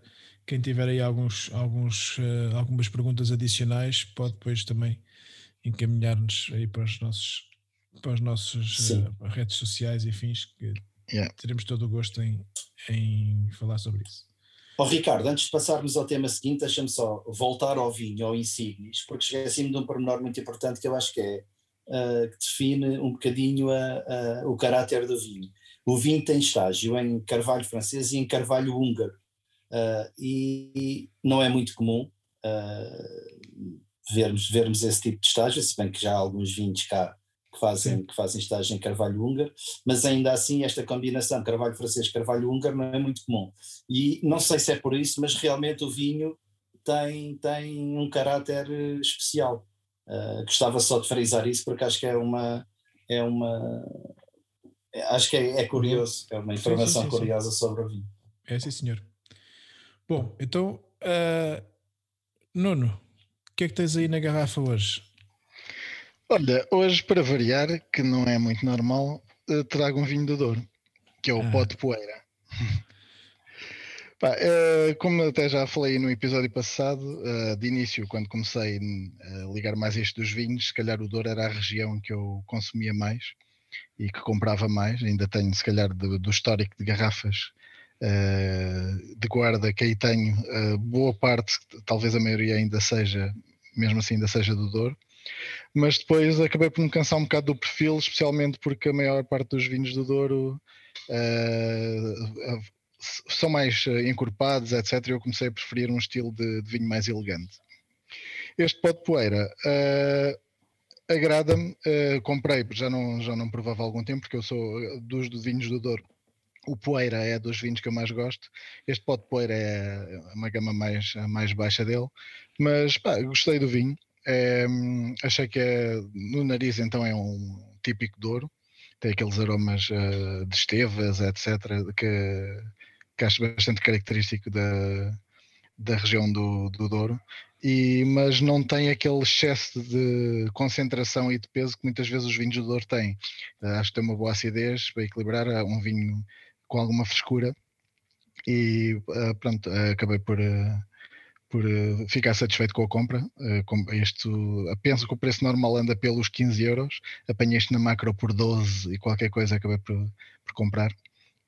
quem tiver aí alguns, alguns, uh, algumas perguntas adicionais pode depois também encaminhar-nos aí para os nossos para as nossas uh, redes sociais e fins que yeah. teremos todo o gosto em, em falar sobre isso. Oh, Ricardo, antes de passarmos ao tema seguinte, deixa-me só voltar ao vinho, ao Insignis, porque esqueci-me de um pormenor muito importante que eu acho que é uh, que define um bocadinho a, a, o caráter do vinho. O vinho tem estágio em carvalho francês e em carvalho húngaro, uh, e não é muito comum uh, vermos, vermos esse tipo de estágio, se bem que já há alguns vinhos cá que fazem, que fazem estágio em carvalho húngaro, mas ainda assim esta combinação carvalho francês carvalho húngaro não é muito comum. E não sei se é por isso, mas realmente o vinho tem, tem um caráter especial. Uh, gostava só de frisar isso porque acho que é uma é uma acho que é, é curioso, é uma informação sim, sim, curiosa sobre o vinho. É sim, senhor. Bom, então uh, Nuno, o que é que tens aí na garrafa hoje? Olha, hoje para variar, que não é muito normal, uh, trago um vinho do Douro, que é o ah. pó de poeira. Pá, uh, como até já falei no episódio passado, uh, de início, quando comecei a ligar mais isto dos vinhos, se calhar o Douro era a região que eu consumia mais e que comprava mais. Ainda tenho, se calhar, do, do histórico de garrafas de guarda que aí tenho, boa parte, talvez a maioria ainda seja, mesmo assim, ainda seja do Douro. Mas depois acabei por me cansar um bocado do perfil, especialmente porque a maior parte dos vinhos do Douro Uh, são mais eh, encorpados, etc. Eu comecei a preferir um estilo de, de vinho mais elegante. Este pó de poeira agrada-me. Uh, comprei, já não, já não provava há algum tempo, porque eu sou dos vinhos do Douro. O poeira é dos vinhos que eu mais gosto. Este pó de poeira é uma gama mais, mais baixa dele, mas pá, gostei do vinho. É, achei que é, no nariz então é um típico Douro tem aqueles aromas uh, de estevas, etc., que, que acho bastante característico da, da região do, do Douro, e, mas não tem aquele excesso de concentração e de peso que muitas vezes os vinhos do Douro têm. Uh, acho que tem uma boa acidez para equilibrar é um vinho com alguma frescura e uh, pronto, uh, acabei por, por ficar satisfeito com a compra. este, penso que o preço normal anda pelos 15 euros, apanhei este na macro por 12 e qualquer coisa acabei por, por comprar.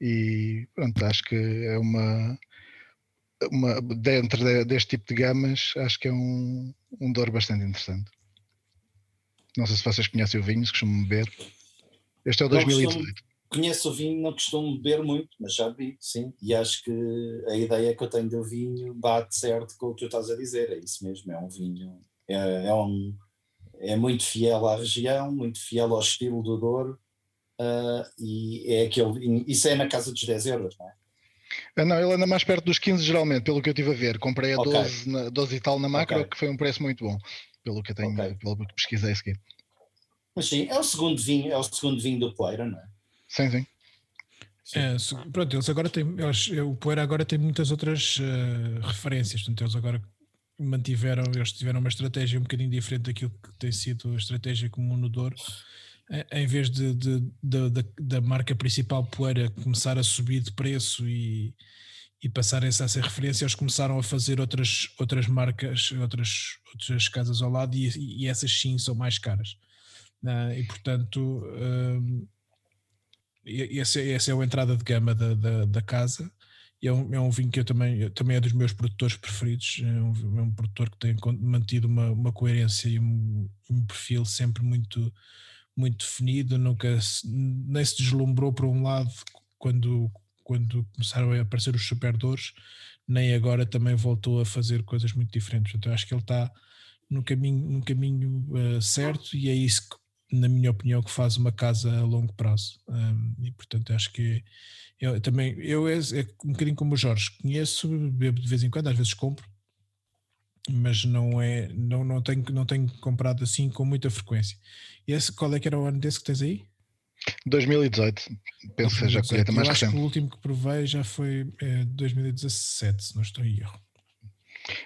E pronto, acho que é uma, uma dentro de, deste tipo de gamas, acho que é um, um dor bastante interessante. Não sei se vocês conhecem o vinho, se costumam beber. Este é o 2018. Conheço o vinho, não costumo beber muito, mas já vi, sim. E acho que a ideia que eu tenho do vinho bate certo com o que tu estás a dizer. É isso mesmo, é um vinho, é, é um, é muito fiel à região, muito fiel ao estilo do Douro, uh, e é aquele, isso é na casa dos 10 euros, não é? Ah, não, ele anda mais perto dos 15 geralmente, pelo que eu estive a ver. Comprei a okay. 12, na, 12 e tal na macro, okay. que foi um preço muito bom, pelo que eu tenho, okay. pelo que pesquisei a seguir. Mas sim, é o segundo vinho, é o segundo vinho do Poeira, não é? Sim, sim. É, pronto, eles agora têm, eles, o Poeira agora tem muitas outras uh, referências, portanto, eles agora mantiveram, eles tiveram uma estratégia um bocadinho diferente daquilo que tem sido a estratégia comum no Douro, em vez de, de, de, de da marca principal Poeira começar a subir de preço e, e passarem a ser referência, eles começaram a fazer outras, outras marcas, outras, outras casas ao lado e, e essas sim são mais caras. Uh, e portanto, essa, essa é a entrada de gama da, da, da casa. E é um, é um vinho que eu também, também é dos meus produtores preferidos. É um, é um produtor que tem mantido uma, uma coerência e um, um perfil sempre muito, muito definido. Nunca se, nem se deslumbrou para um lado quando, quando começaram a aparecer os superdores, nem agora também voltou a fazer coisas muito diferentes. Então acho que ele está no caminho, no caminho uh, certo e é isso que na minha opinião, que faz uma casa a longo prazo. Um, e portanto acho que eu também, eu é, é, um bocadinho como o Jorge, conheço, bebo de vez em quando, às vezes compro, mas não é, não, não, tenho, não tenho comprado assim com muita frequência. E esse, qual é que era o ano desse que tens aí? 2018, penso que seja a colheita mais recente. o último que provei já foi é, 2017, se não estou em erro.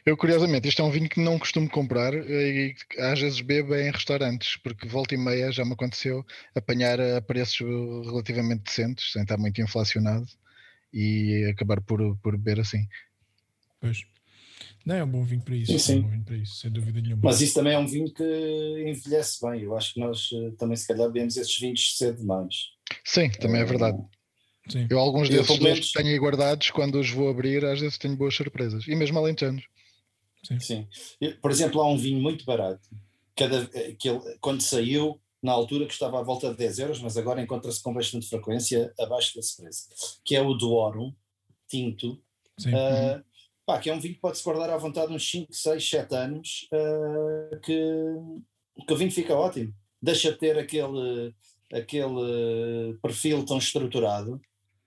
Eu, curiosamente, este é um vinho que não costumo comprar e às vezes bebo em restaurantes, porque volta e meia já me aconteceu apanhar a preços relativamente decentes, sem estar muito inflacionado e acabar por, por beber assim. Pois. Não, é um bom vinho para isso, sim, sim. É um bom vinho para isso, sem dúvida nenhuma. Mas isso também é um vinho que envelhece bem. Eu acho que nós eh, também, se calhar, bebemos esses vinhos cedo demais. Sim, também é verdade. Sim. Eu alguns desses eu, menos... tenho aí guardados, quando os vou abrir, às vezes tenho boas surpresas. E mesmo alentejanos. Sim. Sim. Por exemplo, há um vinho muito barato, cada, que ele, quando saiu, na altura custava à volta de 10 euros, mas agora encontra-se com bastante frequência abaixo desse preço, que é o Duorum Tinto, uh, pá, que é um vinho que pode-se guardar à vontade uns 5, 6, 7 anos, uh, que, que o vinho fica ótimo. Deixa de ter aquele, aquele perfil tão estruturado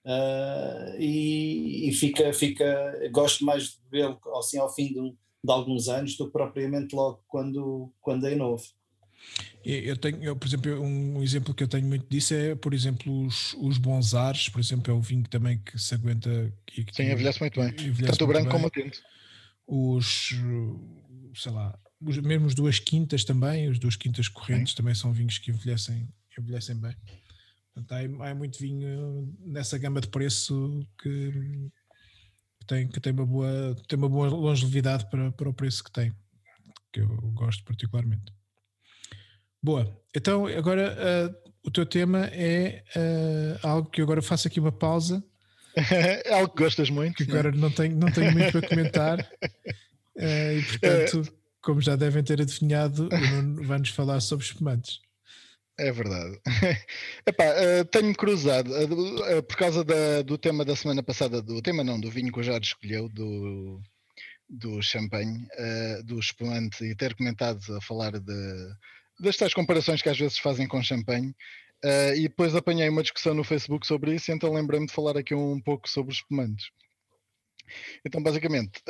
uh, e, e, fica, fica, gosto mais de bebê-lo assim ao fim de, um, de, alguns anos do que propriamente logo quando, quando é novo. Eu tenho, eu, por exemplo, um exemplo que eu tenho muito disso é, por exemplo, os, os bons ares, por exemplo, é um vinho também que se aguenta. Que, que Sim, envelhece muito bem. Envelhece Tanto o branco bem. como o tinto. Os, sei lá, os, mesmo os duas quintas também, os duas quintas correntes Sim. também são vinhos que envelhecem, envelhecem bem. Portanto, há, há, muito vinho nessa gama de preço que, tem, que tem, uma boa, tem uma boa longevidade para, para o preço que tem, que eu gosto particularmente. Boa, então agora uh, o teu tema é uh, algo que eu agora faço aqui uma pausa. é algo que gostas muito. Que agora não tenho, não tenho muito para comentar. Uh, e portanto, como já devem ter adivinhado, vai-nos falar sobre espumantes. É verdade. Epá, uh, tenho cruzado, uh, uh, por causa da, do tema da semana passada, do tema não, do vinho que o Jorge escolheu, do, do champanhe, do espumante, e ter comentado a falar de, das tais comparações que às vezes fazem com champanhe, e depois apanhei uma discussão no Facebook sobre isso, então lembrei-me de falar aqui um, pouco sobre os espumantes. Então, basicamente,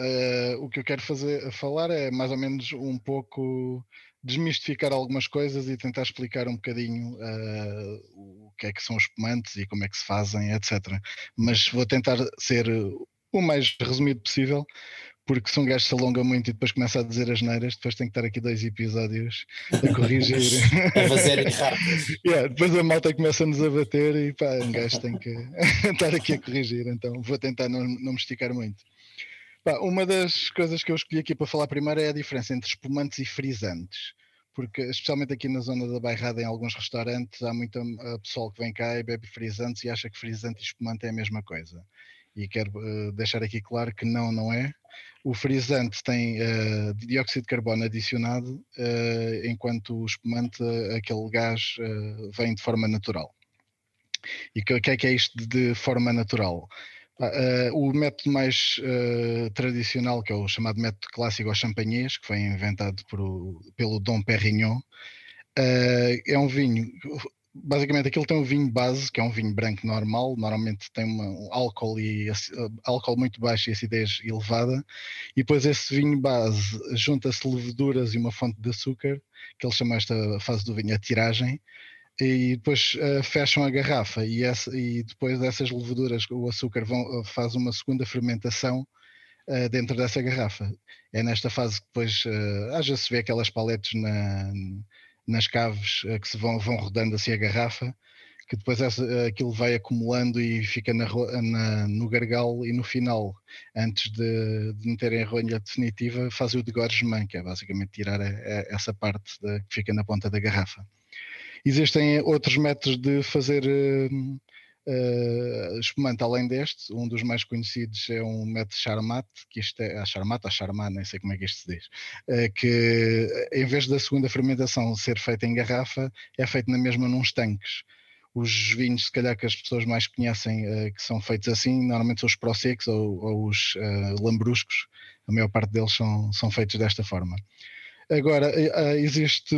o que eu quero fazer, falar é mais ou menos um pouco desmistificar algumas coisas e tentar explicar um bocadinho uh, o que é que são os espumantes e como é que se fazem, etc. Mas vou tentar ser o mais resumido possível, porque se um gajo se alonga muito e depois começa a dizer as neiras, depois tem que estar aqui dois episódios a corrigir. a fazer yeah, Depois a malta começa-nos a bater e pá, um gajo tem que estar aqui a corrigir, então vou tentar não, não me esticar muito. Uma das coisas que eu escolhi aqui para falar primeiro é a diferença entre espumantes e frisantes. Porque, especialmente aqui na zona da Bairrada, em alguns restaurantes, há muito pessoal que vem cá e bebe frisantes e acha que frisante e espumante é a mesma coisa. E quero uh, deixar aqui claro que não, não é. O frisante tem uh, dióxido de carbono adicionado, uh, enquanto o espumante, aquele gás, vem de forma natural. E o que, que, é que é isto de forma natural? Uh, o método mais uh, tradicional, que é o chamado método clássico ao champanhês, que foi inventado por, pelo Dom Perignon, uh, é um vinho. Basicamente, aquilo tem um vinho base, que é um vinho branco normal, normalmente tem uma, um álcool, e, álcool muito baixo e acidez elevada, e depois esse vinho base junta-se leveduras e uma fonte de açúcar, que ele chama esta fase do vinho a tiragem, e depois uh, fecham a garrafa e, essa, e, depois dessas leveduras o açúcar vão, faz uma segunda fermentação uh, dentro dessa garrafa. É nesta fase que depois uh, se vê aquelas paletes na, nas caves uh, que se vão, vão rodando assim a garrafa, que depois essa, aquilo vai acumulando e fica na, na, no gargalo e no final, antes de, de meterem a rolha definitiva, fazem o degorgement, que é basicamente tirar a, a, essa parte de, que fica na ponta da garrafa. Existem outros métodos de fazer uh, espumante além deste. Um dos mais conhecidos é um método Charmat, que isto é a Charmat, a Charmat, nem sei como é que isto se diz, uh, que em vez da segunda fermentação ser feita em garrafa, é feita na mesma nos tanques os vinhos, se calhar, que as pessoas mais conhecem uh, que são feitos assim, normalmente são os Prosecos ou, ou os uh, Lambruscos, a maior parte deles são, são feitos desta forma. Agora, eh, eh, existe,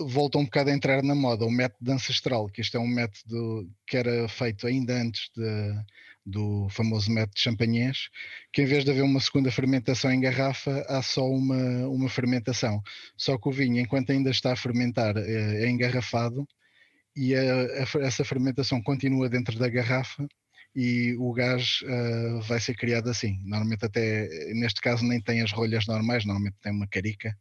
volta um bocado a entrar na moda, o método ancestral, que este é um método que era feito ainda antes de, do famoso método champanhês, que em vez de haver uma segunda fermentação em garrafa, há só uma, uma fermentação. Só que o vinho, enquanto ainda está a fermentar, é, é engarrafado e a, a, essa fermentação continua dentro da garrafa e o gás uh, vai ser criado assim. Normalmente até, neste caso, nem tem as rolhas normais, normalmente tem uma carica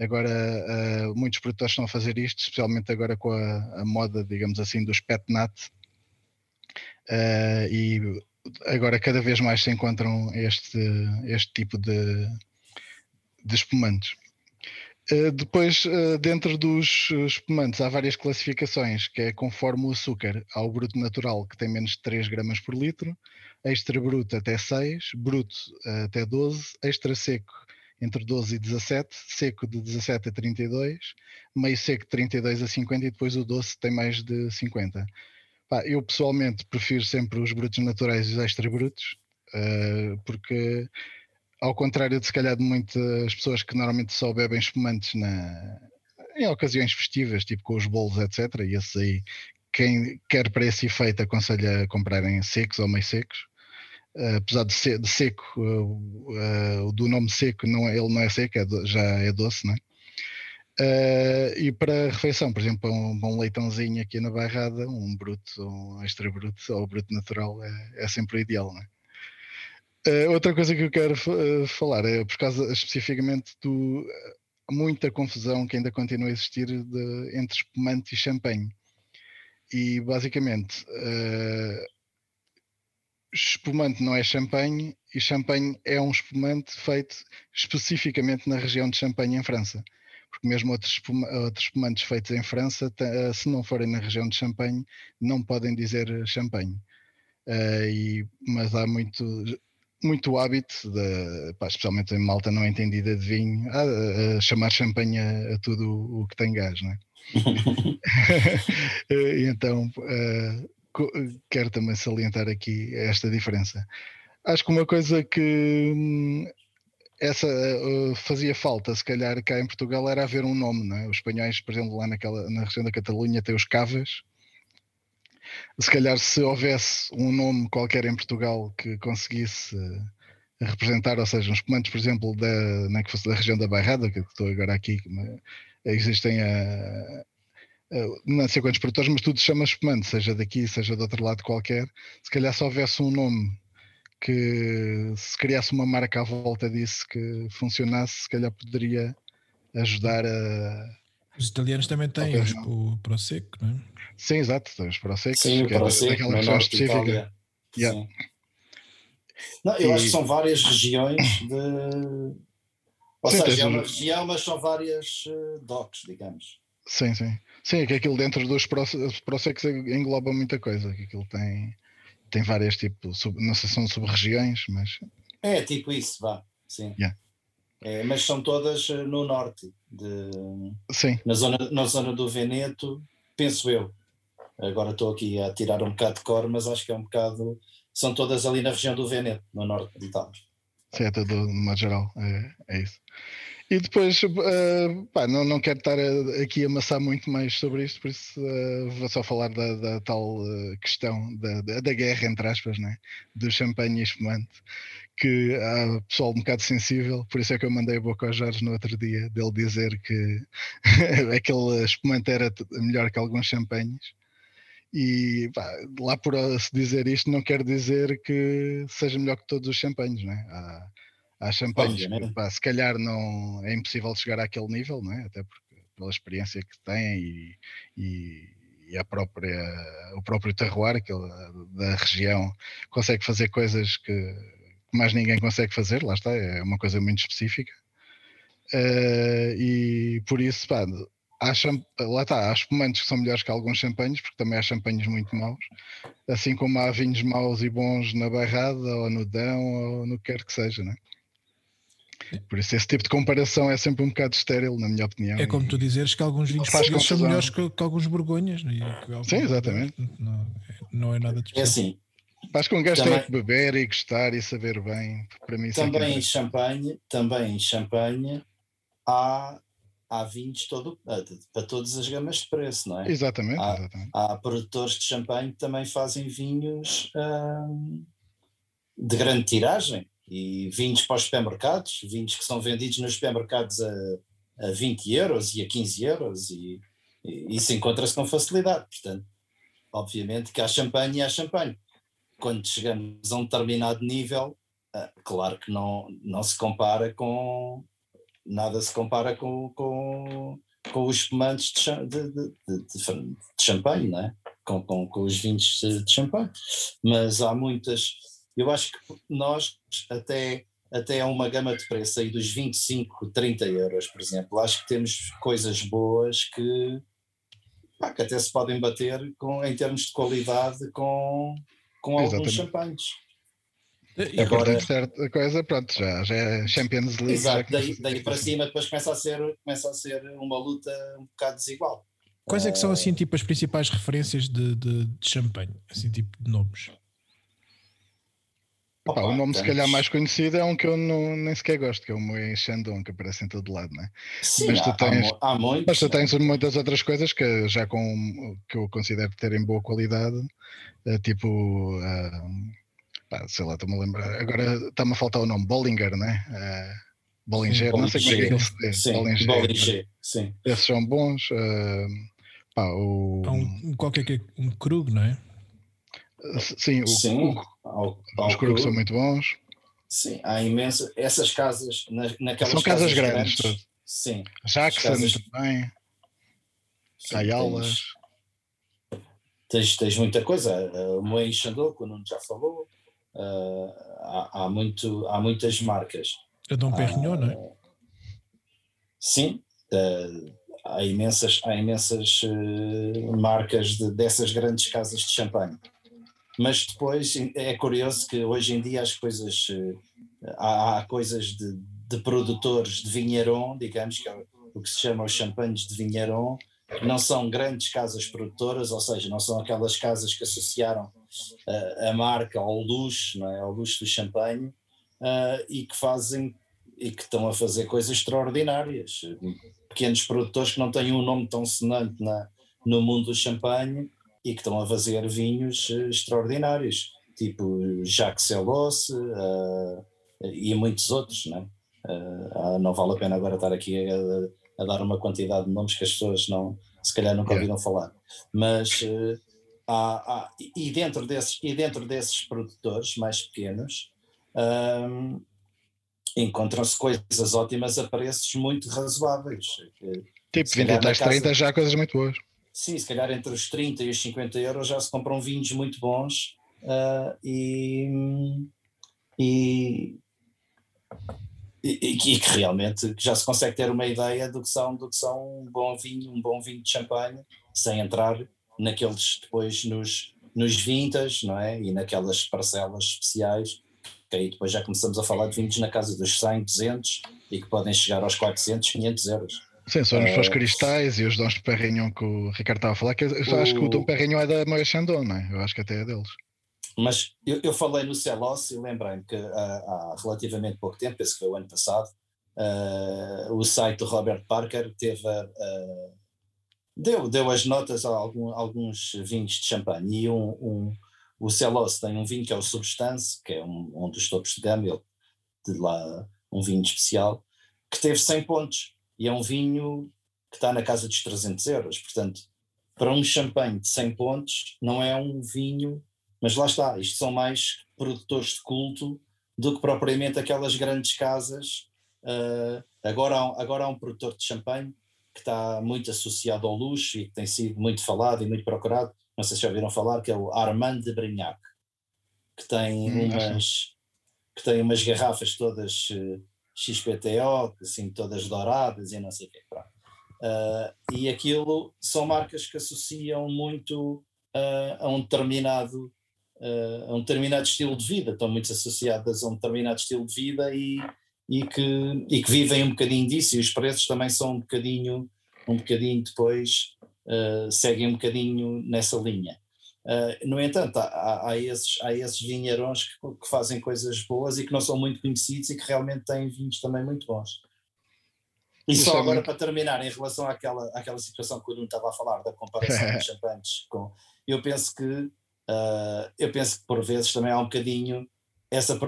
Agora, uh, muitos produtores estão a fazer isto, especialmente agora com a, a moda, digamos assim, dos pet nut. Uh, e agora cada vez mais se encontram este, este tipo de, de espumantes. Uh, depois, dentro dos espumantes, há várias classificações, que é conforme o açúcar. Há o bruto natural, que tem menos de 3 gramas por litro, extra bruto até 6, bruto até 12, extra seco entre 12 e 17, seco de 17 a 32, meio seco de 32 a 50 e depois o doce tem mais de 50. Pá, eu pessoalmente prefiro sempre os brutos naturais e os extra brutos, uh, porque ao contrário de se calhar de muitas pessoas que normalmente só bebem espumantes na, em ocasiões festivas, tipo com os bolos, etc. E esses aí, quem quer para esse efeito aconselha a comprarem secos ou meio secos apesar de, ser, de seco, uh, uh, do nome seco, não, é, ele não é seco, é do, já é doce, não é? Uh, e para refeição, por exemplo, um, um leitãozinho aqui na bairrada, um bruto, um extra bruto ou bruto natural é, é sempre o ideal, não é? Outra coisa que eu quero falar é por causa especificamente do muita confusão que ainda continua a existir de, entre espumante e champanhe. E basicamente espumante não é champanhe e champanhe é um espumante feito especificamente na região de Champagne em França. Porque mesmo outros, espuma, outros espumantes feitos em França, eh, se não forem na região de Champagne, não podem dizer champanhe. Uh, e, mas há muito, muito hábito, de, pá, especialmente em malta não entendida de vinho, a, a chamar champanhe a, a, tudo o que tem gás, não é? então, uh, quero também salientar aqui esta diferença. Acho que uma coisa que hum, essa uh, fazia falta, se calhar cá em Portugal, era haver um nome, não é? Os espanhóis, por exemplo, lá naquela, na região da Catalunha, têm os cavas. Se calhar, se houvesse um nome qualquer em Portugal que conseguisse representar, ou seja, uns comandos, por exemplo, da, nem que fosse da região da Bairrada, que estou agora aqui, existem a, uh, não sei quantos produtores, mas tudo se chama espumante, seja daqui, seja do outro lado qualquer. Se calhar se houvesse um nome que se criasse uma marca à volta disso que funcionasse, se calhar poderia ajudar a. Os italianos também têm os o Prosecco, não é? Sim, exato, os Prosecco, Sim, que Prosecco, é daquela região específica. Yeah. Não, eu e... acho que são várias regiões de. Ou sim, seja, é uma região, mas são várias uh, docks, digamos. Sim, sim. Sim, é que aquilo dentro dos Prosecos engloba muita coisa, que aquilo tem, tem várias tipos, sub, não sei se são sub-regiões, mas. É tipo isso, vá, sim. Yeah. É, mas são todas eh, no norte, de, sim. Na, zona, na zona do Veneto, penso eu. Agora estou aqui a tirar um bocado de cor, mas acho que é um bocado são todas ali na região do Veneto, no norte de Itália. Sim, é no modo geral, é, é isso. E depois, uh, pá, não, não quero estar a, aqui a amassar muito mais sobre isto, por isso uh, vou só falar da, da tal uh, questão da, da, da, guerra, entre aspas, né? do champanhe e espumante, que há pessoal um bocado sensível, por isso é que eu mandei a boca ao Jorge no outro dia, dele dizer que aquele espumante era melhor que alguns champanhes. E pá, lá por se dizer isto, não quer dizer que seja melhor que todos os champanhes, né? Há, há champanhes que pá, se calhar não é impossível chegar àquele nível, não é? Até porque pela experiência que têm e, e, e a própria, o próprio terroir aquele, da região consegue fazer coisas que, que mais ninguém consegue fazer, lá está, é uma coisa muito específica. Uh, e por isso, pá, há lá está, há espumantes que são melhores que alguns champanhes, porque também há champanhes muito maus, assim como há vinhos maus e bons na Bairrada, ou no Dão, ou no que quer que seja, né? Por isso, esse tipo de comparação é sempre um bocado estéril, na minha opinião. É como tu dizeres que alguns vinhos portugueses são melhores que, que, alguns borgonhas. Né? Sim, exatamente. Não, não é nada de É assim. Faz com um gajo também, que beber e gostar e saber bem. Para mim, é também em champanhe, também em champanhe há há vinhos todo, para todas as gamas de preço, não é? Exatamente. Há, exatamente. há produtores de champanhe que também fazem vinhos hum, de grande tiragem e vinhos para os supermercados, vinhos que são vendidos nos supermercados a, a 20 euros e a 15 euros e, e isso encontra-se com facilidade. Portanto, obviamente que há champanhe e há champanhe. Quando chegamos a um determinado nível, ah, claro que não, não se compara com, nada se compara com, com, com os espumantes de, de, de, de, champanhe, não é? com, com, com os vinhos de champanhe. Mas há muitas. Eu acho que nós, até, até a uma gama de preço aí dos 25, 30 euros, por exemplo, acho que temos coisas boas que, pá, que até se podem bater com, em termos de qualidade com, com alguns champanhes. E agora certa coisa, pronto, já, já é Champions League. Exato, daí, daí para cima depois começa a, ser, começa a ser uma luta um bocado desigual. Quais é que são assim tipo as principais referências de, de, de champanhe, assim tipo de nomes? Opa, o nome se calhar mais conhecido é um que eu não, nem sequer gosto, que é o Moe Shandong, que aparece em todo lado, não é? Sim, mas tu tens, há, há muitos, mas tu tens muitas outras coisas que já com que eu considero terem boa qualidade, eh, tipo uh, pá, sei lá, estou-me a lembrar. Agora está-me a faltar o nome, Bollinger, né? Uh, Bollinger, sim, não sei como é que é que se Bollinger, Bollinger, sim. Esses são bons. Uh, pá, o... Há um, qualquer que é um Krug, não é? Sim, o, sim, o, os Krug são muito bons. Sim, há imenso. Essas casas, na, naquelas São casas, casas grandes. grandes sim. Jackson casas... também. Ayala. Tens, tens muita coisa. O Moen Xandou, que o Nuno já falou. Uh, há, há, muito, há muitas marcas. A Dom Perignon, uh, não é? Sim, uh, há imensas, há imensas marcas de, dessas grandes casas de champanhe. Mas depois é curioso que hoje em dia as coisas há, há coisas de, de, produtores de vinheron, digamos, que é o que se chama os champanhes de vinheron, não são grandes casas produtoras, ou seja, não são aquelas casas que associaram a, a marca ao luxo, não é? ao luxo do champanhe, uh, e que fazem e que estão a fazer coisas extraordinárias. Pequenos produtores que não têm um nome tão sonante na, no mundo do champanhe e que estão a fazer vinhos uh, extraordinários, tipo Jacques Celos uh, e muitos outros. Não, é? uh, não vale a pena agora estar aqui a, a, dar uma quantidade de nomes que as pessoas não, se calhar nunca ouviram falar. Mas há, há, e, dentro desses, e dentro desses produtores mais pequenos encontram-se coisas ótimas a preços muito razoáveis. Tipo, 20 até 30 já há coisas muito boas. Sim, se calhar entre os 30 e os 50 euros já se compram vinhos muito bons uh, e, e, e, e, que realmente já se consegue ter uma ideia do que são, do que são um bom vinho, um bom vinho de champanhe, sem entrar naqueles depois nos, nos vintas, não é? E naquelas parcelas especiais, que aí depois já começamos a falar de vinhos na casa dos 100, 200 e que podem chegar aos 400, 500 euros. Sim, são uh, os cristais e os dons de Perrignon que o Ricardo estava a falar, que eu o, acho que o Dom Perrignon é da Moët Chandon, não é? Eu acho que até é deles. Mas eu, eu falei no Celos e lembrei-me que há, há, relativamente pouco tempo, penso que foi o ano passado, uh, o site do Robert Parker teve uh, deu, deu as notas a algum, alguns vinhos de champanhe e um, um, o Celos tem um vinho que é o Substance, que é um, um dos topos de gama, de lá um vinho especial, que teve 100 pontos e é um vinho que está na casa dos 300 euros, portanto para um champanhe de 100 pontos não é um vinho, mas lá está, isto são mais produtores de culto do que propriamente aquelas grandes casas. Uh, agora, agora há um produtor de champanhe que está muito associado ao luxo e que tem sido muito falado e muito procurado, não sei se já ouviram falar, que é o Armand de Brignac, que tem hum, umas que tem umas garrafas todas uh, eh, XPTO, assim, todas douradas e não sei o quê. Uh, e aquilo são marcas que associam muito uh, a um determinado a um determinado estilo de vida, estão muito associadas a um determinado estilo de vida e, e, que, e que vivem um bocadinho disso e os preços também são um bocadinho, um bocadinho depois seguem um bocadinho nessa linha. no entanto, há, há, esses, há esses vinheirões que, que fazem coisas boas e que não são muito conhecidos e que realmente têm vinhos também muito bons. E só é agora muito... para terminar, em relação àquela, àquela situação que o Nuno estava a falar, da comparação dos champanhes com. Eu penso que uh, eu penso que por vezes também há um bocadinho essa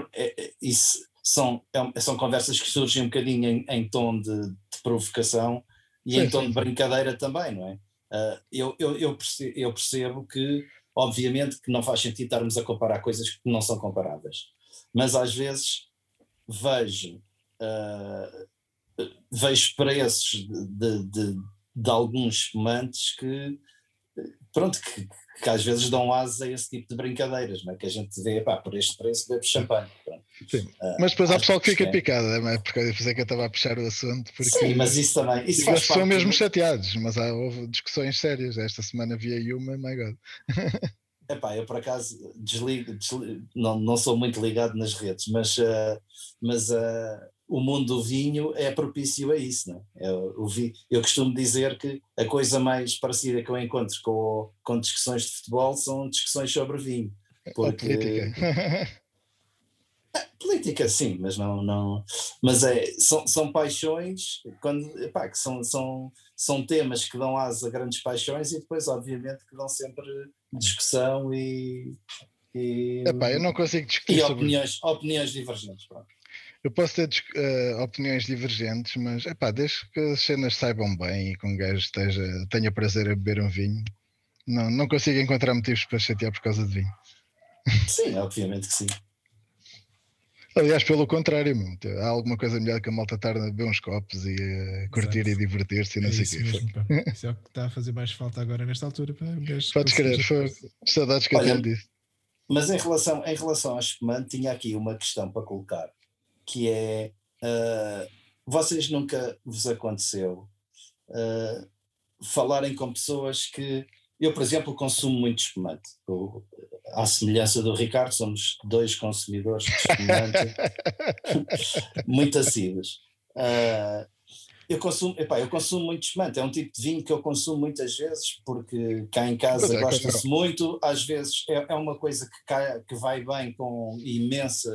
isso são, é, são conversas que surgem um bocadinho em, em tom de, de, provocação e sim, em tom sim. de brincadeira também, não é? Uh, eu, eu, eu, percebo, eu percebo que, obviamente, que não faz sentido estarmos a comparar coisas que não são comparáveis, mas às vezes vejo uh, vejo preços de, de, de alguns espumantes que pronto, que, que, às vezes dão asas a esse tipo de brincadeiras, não é? que a gente vê, pá, por este preço bebe champanhe. Sim. Uh, mas depois há pessoal que fica é. picado, não é? porque eu pensei que eu estava a puxar o assunto. Porque Sim, mas isso também. Isso faz são mesmo chateados, mas há, houve discussões sérias. Esta semana havia uma, my God. Epá, eu por acaso desligo, desligo, não, não sou muito ligado nas redes, mas, uh, mas uh, o mundo do vinho é propício a isso. Não é? eu, eu costumo dizer que a coisa mais parecida que eu encontro com, com discussões de futebol são discussões sobre vinho. Porque, política. política, sim, mas não. não mas é, são, são paixões quando, epá, que são, são, são temas que dão asa a grandes paixões e depois, obviamente, que dão sempre discussão e. e Epá, eu não consigo discutir. E opiniões, sobre... opiniões divergentes. Pronto. Eu posso ter uh, opiniões divergentes, mas epá, desde que as cenas saibam bem e que um gajo esteja, tenha prazer a beber um vinho, não, não consigo encontrar motivos para chatear por causa de vinho. Sim, obviamente que sim. Aliás, pelo contrário, há alguma coisa melhor que a malta estar a beber uns copos e a curtir Exato. e divertir-se e não é sei o quê. Mesmo, isso é o que está a fazer mais falta agora nesta altura. Para Podes crer, foi saudades que Olha, eu tenho disso. Mas em relação, em relação ao espumante, tinha aqui uma questão para colocar que é uh, vocês nunca vos aconteceu uh, falarem com pessoas que eu, por exemplo, consumo muito espumante. Eu, à semelhança do Ricardo, somos dois consumidores de espumante muito assíduos. Uh, eu consumo, epá, eu consumo muito espumante, é um tipo de vinho que eu consumo muitas vezes, porque cá em casa é, gosta-se muito, às vezes é, é uma coisa que, cai, que vai bem com imensa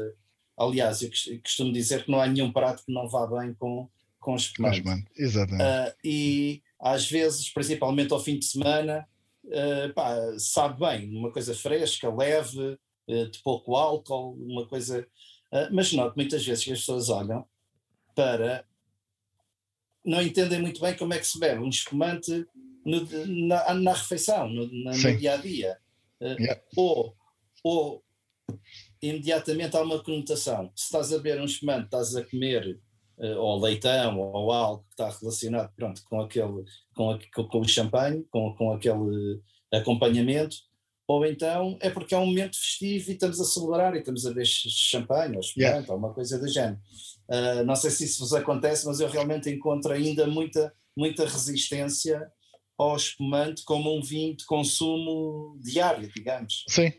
Aliás, eu costumo dizer que não há nenhum prato que não vá bem com, com espumante. Exatamente. Uh, e às vezes, principalmente ao fim de semana, uh, pá, sabe bem, uma coisa fresca, leve, uh, de pouco álcool, uma coisa. mas noto muitas vezes que as pessoas olham para. não entendem muito bem como é que se bebe um espumante no, na, na, refeição, no, na, no dia a dia. Yeah. Ou, ou imediatamente há uma conotação. Se estás a beber um espumante, estás a comer uh, ou leitão ou algo que está relacionado pronto, com, aquele, com, a, com, o champanhe, com, com aquele acompanhamento, ou então é porque é um momento festivo e estamos a celebrar e estamos a beber champanhe ou espumante yeah. ou uma coisa do género. Uh, não sei se isso vos acontece, mas eu realmente encontro ainda muita, muita resistência ao espumante como um vinho de consumo diário, digamos. Sim,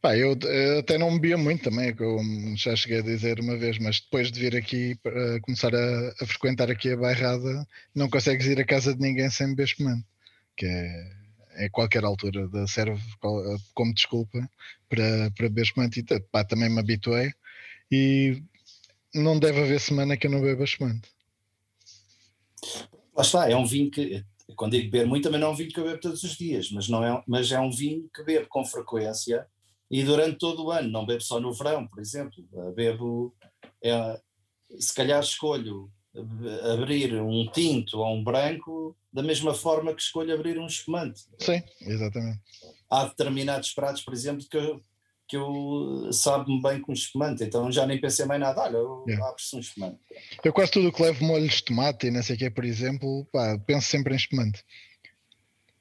Pá, eu, eu, até não bebia muito também, como já cheguei a dizer uma vez, mas depois de vir aqui para começar a, a, frequentar aqui a bairrada, não consegues ir à casa de ninguém sem beber espumante, que é, em qualquer altura serve como desculpa para, para beber espumante. E pá, também me habituei e não deve haver semana que eu não beba espumante. Lá está, é um vinho que, quando digo beber muito, também não é um vinho que eu bebo todos os dias, mas, não é, mas é um vinho que bebo com frequência e durante todo o ano, não bebo só no verão, por exemplo, bebo, é, se calhar escolho abrir um tinto ou um branco da mesma forma que escolho abrir um espumante. Sim, exatamente. Há determinados pratos, por exemplo, que eu, que eu sabe-me bem com espumante, então já nem pensei mais nada, olha, yeah. abre-se um espumante. Eu quase tudo que levo molhos de tomate e não sei o que, por exemplo, pá, penso sempre em espumante.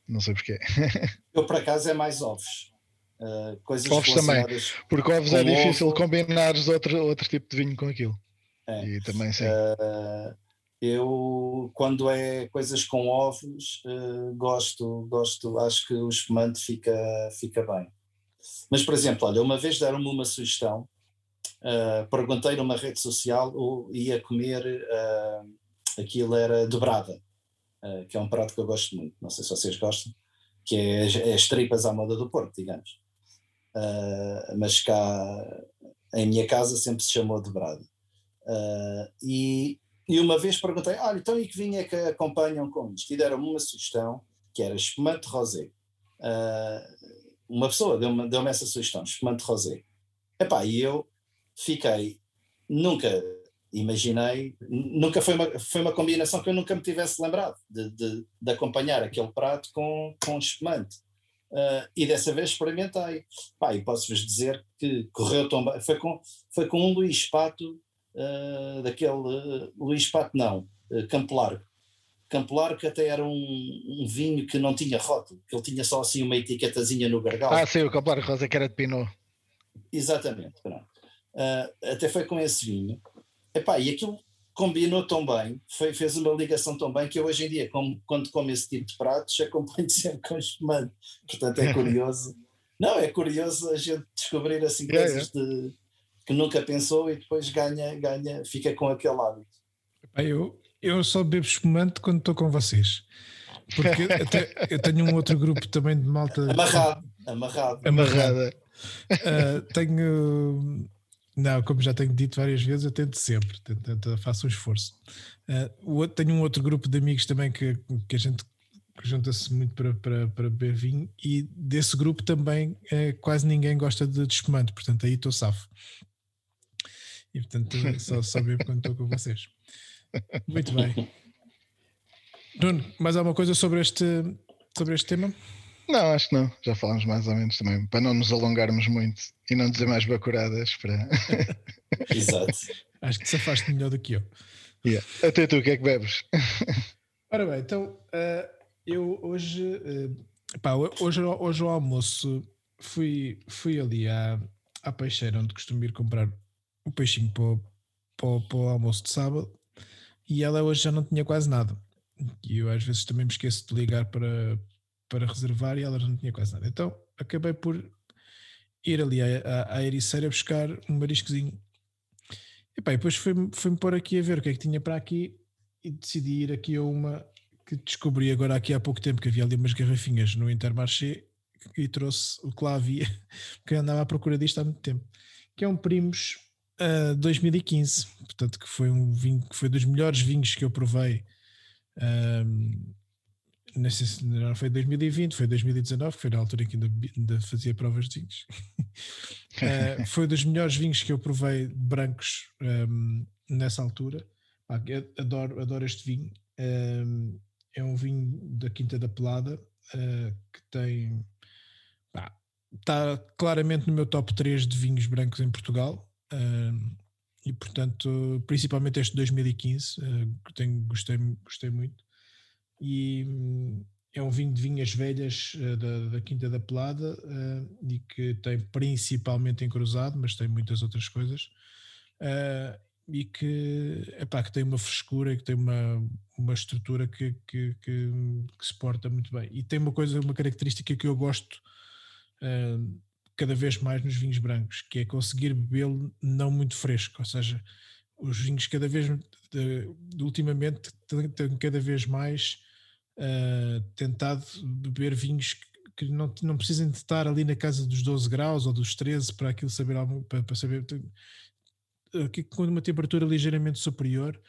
Não sei porquê. eu, por acaso, é mais ovos. Uh, coisas ovos também, porque ovos é difícil ovo. combinares outro, outro tipo de vinho com aquilo. É. E também sim. Uh, eu, quando é coisas com ovos, uh, gosto, gosto, acho que o espumante fica, fica bem. Mas, por exemplo, olha, uma vez deram-me uma sugestão, perguntei numa rede social ou ia comer, aquilo era dobrada, que é um prato que eu gosto muito, não sei se vocês gostam, que é, é as tripas à moda do porco, digamos. Mas cá, em minha casa, sempre se chamou dobrada. e, e uma vez perguntei, olha, então e que vinho é que acompanham com isto? E deram-me uma sugestão, que era espumante rosé. Uh, uma pessoa deu-me deu essa sugestão, espumante rosé. Epá, e eu fiquei, nunca imaginei, nunca foi uma, foi uma combinação que eu nunca me tivesse lembrado de, de, de acompanhar aquele prato com, com espumante. Uh, e dessa vez experimentei. Pá, e posso-vos dizer que correu tão bem. Foi com, foi com um Luís Pato, uh, daquele uh, Luís Pato, não, uh, Campo Largo. Campo Largo até era um, um, vinho que não tinha rótulo, que ele tinha só assim uma etiquetazinha no gargalo. Ah, sim, o Campo Largo Rosa que era de Pinot. Exatamente, pronto. Até foi com esse vinho. Epá, e aquilo combinou tão bem, foi, fez uma ligação tão bem que eu hoje em dia, como, quando como esse tipo de pratos, acompanho sempre com espumante. Portanto, é curioso. não, é curioso a gente descobrir assim coisas De, que nunca pensou e depois ganha, ganha, fica com aquele hábito. Eu, eu só bebo espumante quando estou com vocês. Porque até, eu tenho um outro grupo também de malta. Amarrado. Amarrado. Amarrada. Uh, tenho. Não, como já tenho dito várias vezes, eu tento sempre, tento, tento, faço um esforço. Uh, tenho um outro grupo de amigos também que, que a gente junta-se muito para, para, para beber vinho e desse grupo também uh, quase ninguém gosta de, de espumante, portanto aí estou safo. E portanto só, só bebo quando estou com vocês. Muito bem. Nuno, mais alguma coisa sobre este, sobre este tema? Não, acho que não. Já falámos mais ou menos também, para não nos alongarmos muito e não dizer mais bacuradas. Para... Exato. Acho que se afaste melhor do que eu. Yeah. Até tu, o que é que bebes? Ora bem, então uh, eu hoje, uh, pá, hoje, hoje ao almoço fui, fui ali à, à peixeira onde costumo ir comprar o peixinho para o, para, para o almoço de sábado e ela hoje já não tinha quase nada. E eu às vezes também me esqueço de ligar para, para reservar e ela já não tinha quase nada. Então acabei por ir ali à, à, Ericeira buscar um mariscozinho. E pá, depois fui-me fui pôr aqui a ver o que é que tinha para aqui e decidi ir aqui a uma que descobri agora aqui há pouco tempo que havia ali umas garrafinhas no Intermarché e trouxe o que lá havia, porque andava à procura disto há muito tempo, que é um Primos uh, 2015, portanto que foi um vinho que foi dos melhores vinhos que eu provei. Um, não sei se não foi 2020, foi 2019, que foi na altura em que ainda, ainda fazia provas de vinhos. uh, foi dos melhores vinhos que eu provei brancos um, nessa altura. Ah, adoro, adoro este vinho. Um, é um vinho da Quinta da Pelada uh, que tem. está claramente no meu top 3 de vinhos brancos em Portugal. Uh, e portanto, principalmente este 2015, uh, tenho, gostei, gostei muito. E um, é um vinho de vinhas velhas uh, da, da, Quinta da Pelada uh, e que tem principalmente encruzado, mas tem muitas outras coisas. e que, epá, que tem uma frescura, que tem uma, uma estrutura que, que, que, que se porta muito bem. E tem uma coisa, uma característica que eu gosto cada vez mais nos vinhos brancos, que é conseguir bebê-lo não muito fresco, ou seja, os vinhos cada vez ultimamente têm cada vez mais uh, tentado beber vinhos que não, não precisem de estar ali na casa dos 12 graus ou dos 13 para aquilo saber para, para saber aqui com uma temperatura ligeiramente superior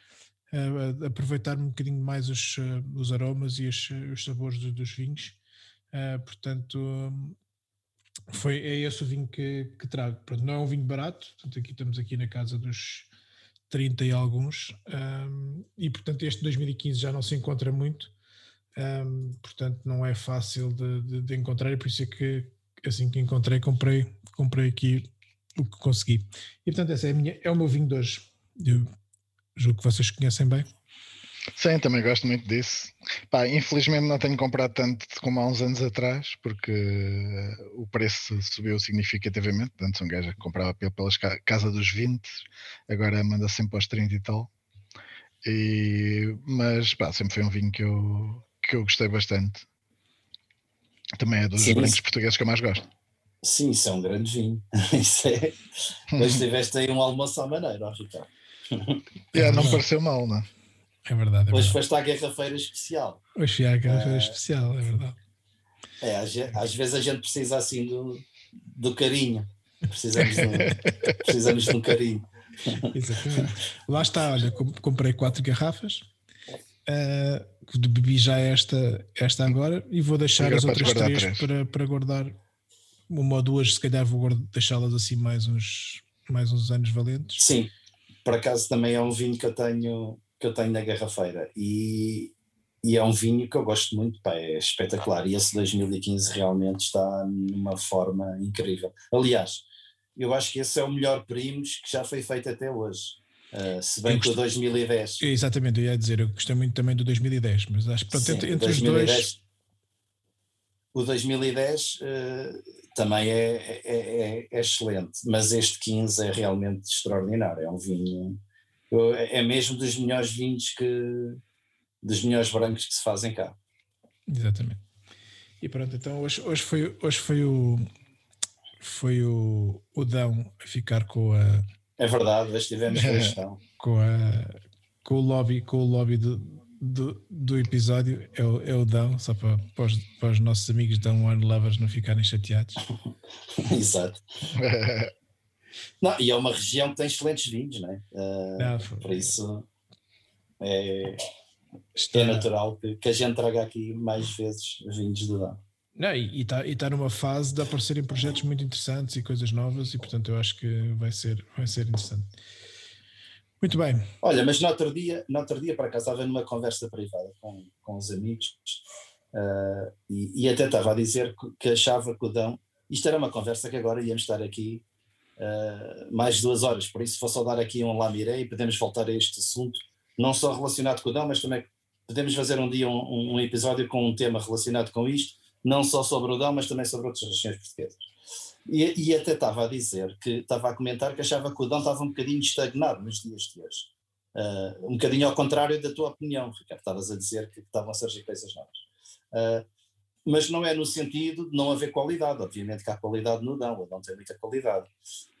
uh, aproveitar um bocadinho mais os, uh, os aromas e os, sabores do, dos vinhos portanto foi, é esse o vinho que, que trago. Pronto, não é um vinho barato, portanto, aqui estamos aqui na casa dos 30 e alguns, um, e portanto este 2015 já não se encontra muito, um, portanto não é fácil de, de, de, encontrar, e por isso é que assim que encontrei, comprei, comprei aqui o que consegui. E portanto esse é, minha, é o meu vinho de hoje. Eu julgo que vocês conhecem bem. Sim, também gosto muito disso. Pá, infelizmente não tenho comprado tanto como há uns anos atrás, porque uh, o preço subiu significativamente. Antes um gajo comprava pelas ca casa dos 20, agora manda sempre aos 30 e tal. E, mas pá, sempre foi um vinho que eu, que eu gostei bastante. Também é dos Sim, brancos portugueses que eu mais gosto. Sim, isso é um grande vinho. isso é. Mas tiveste aí um almoço à maneira, ó, Ricardo. É, não pareceu mal, não é? É verdade. É Hoje foste à Guerra-feira Especial. Hoje fui à Guerra-feira uh, Especial, é verdade. É, às, às, vezes a gente precisa assim do, do carinho. Precisamos de, um, precisamos de um carinho. Exatamente. Lá está, olha, comprei quatro garrafas. Uh, bebi já esta, esta agora e vou deixar as outras três, três, Para, para guardar uma ou duas, se calhar vou deixá-las assim mais uns, mais uns anos valentes. Sim, por acaso também é um vinho que eu tenho que eu tenho na garrafeira e, e é um vinho que eu gosto muito, pá, é espetacular e esse 2015 realmente está numa forma incrível. Aliás, eu acho que esse é o melhor primos que já foi feito até hoje. Uh, se bem que o 2010. Exatamente, eu ia dizer, eu gostei muito também do 2010, mas acho que pronto, Sim, entre, entre 2010, os dois. O 2010 uh, também é, é, é, é, excelente, mas este 15 é realmente extraordinário. É um vinho é mesmo dos melhores vinhos que dos melhores brancos que se fazem cá. Exatamente. E pronto, então hoje, hoje, foi, hoje foi o foi o, o Dão a ficar com a É verdade, hoje tivemos questão. com, a, com o lobby, com o lobby do, do, do episódio é o, é o Dão, só para, para, os, para os nossos amigos Dão One Lovers não ficarem chateados. Exato. Não, e é uma região que tem excelentes vinhos, não é? Uh, não, por isso é, Está... é natural que, que, a gente traga aqui mais vezes vinhos de Dão. Não, e está tá numa fase de aparecerem projetos muito interessantes e coisas novas, e portanto eu acho que vai ser, vai ser interessante. Muito bem. Olha, mas no outro dia, no outro dia para cá estava numa conversa privada com, com os amigos uh, e, e, até estava a dizer que, que achava que o Dão, isto era uma conversa que agora íamos estar aqui uh, mais duas horas, por isso vou só dar aqui um lamiré e podemos voltar a este assunto, não só relacionado com o Dão, mas também podemos fazer um dia um, um, episódio com um tema relacionado com isto, não só sobre o Dão, mas também sobre outras regiões portuguesas. E, e, até estava a dizer que estava a comentar que achava que o Dão estava um bocadinho estagnado nos dias de hoje. Uh, um bocadinho ao contrário da tua opinião, Ricardo, estavas a dizer que estavam a surgir coisas novas. Uh, mas não é no sentido de não haver qualidade. Obviamente que há qualidade no Dão, o Dão tem muita qualidade.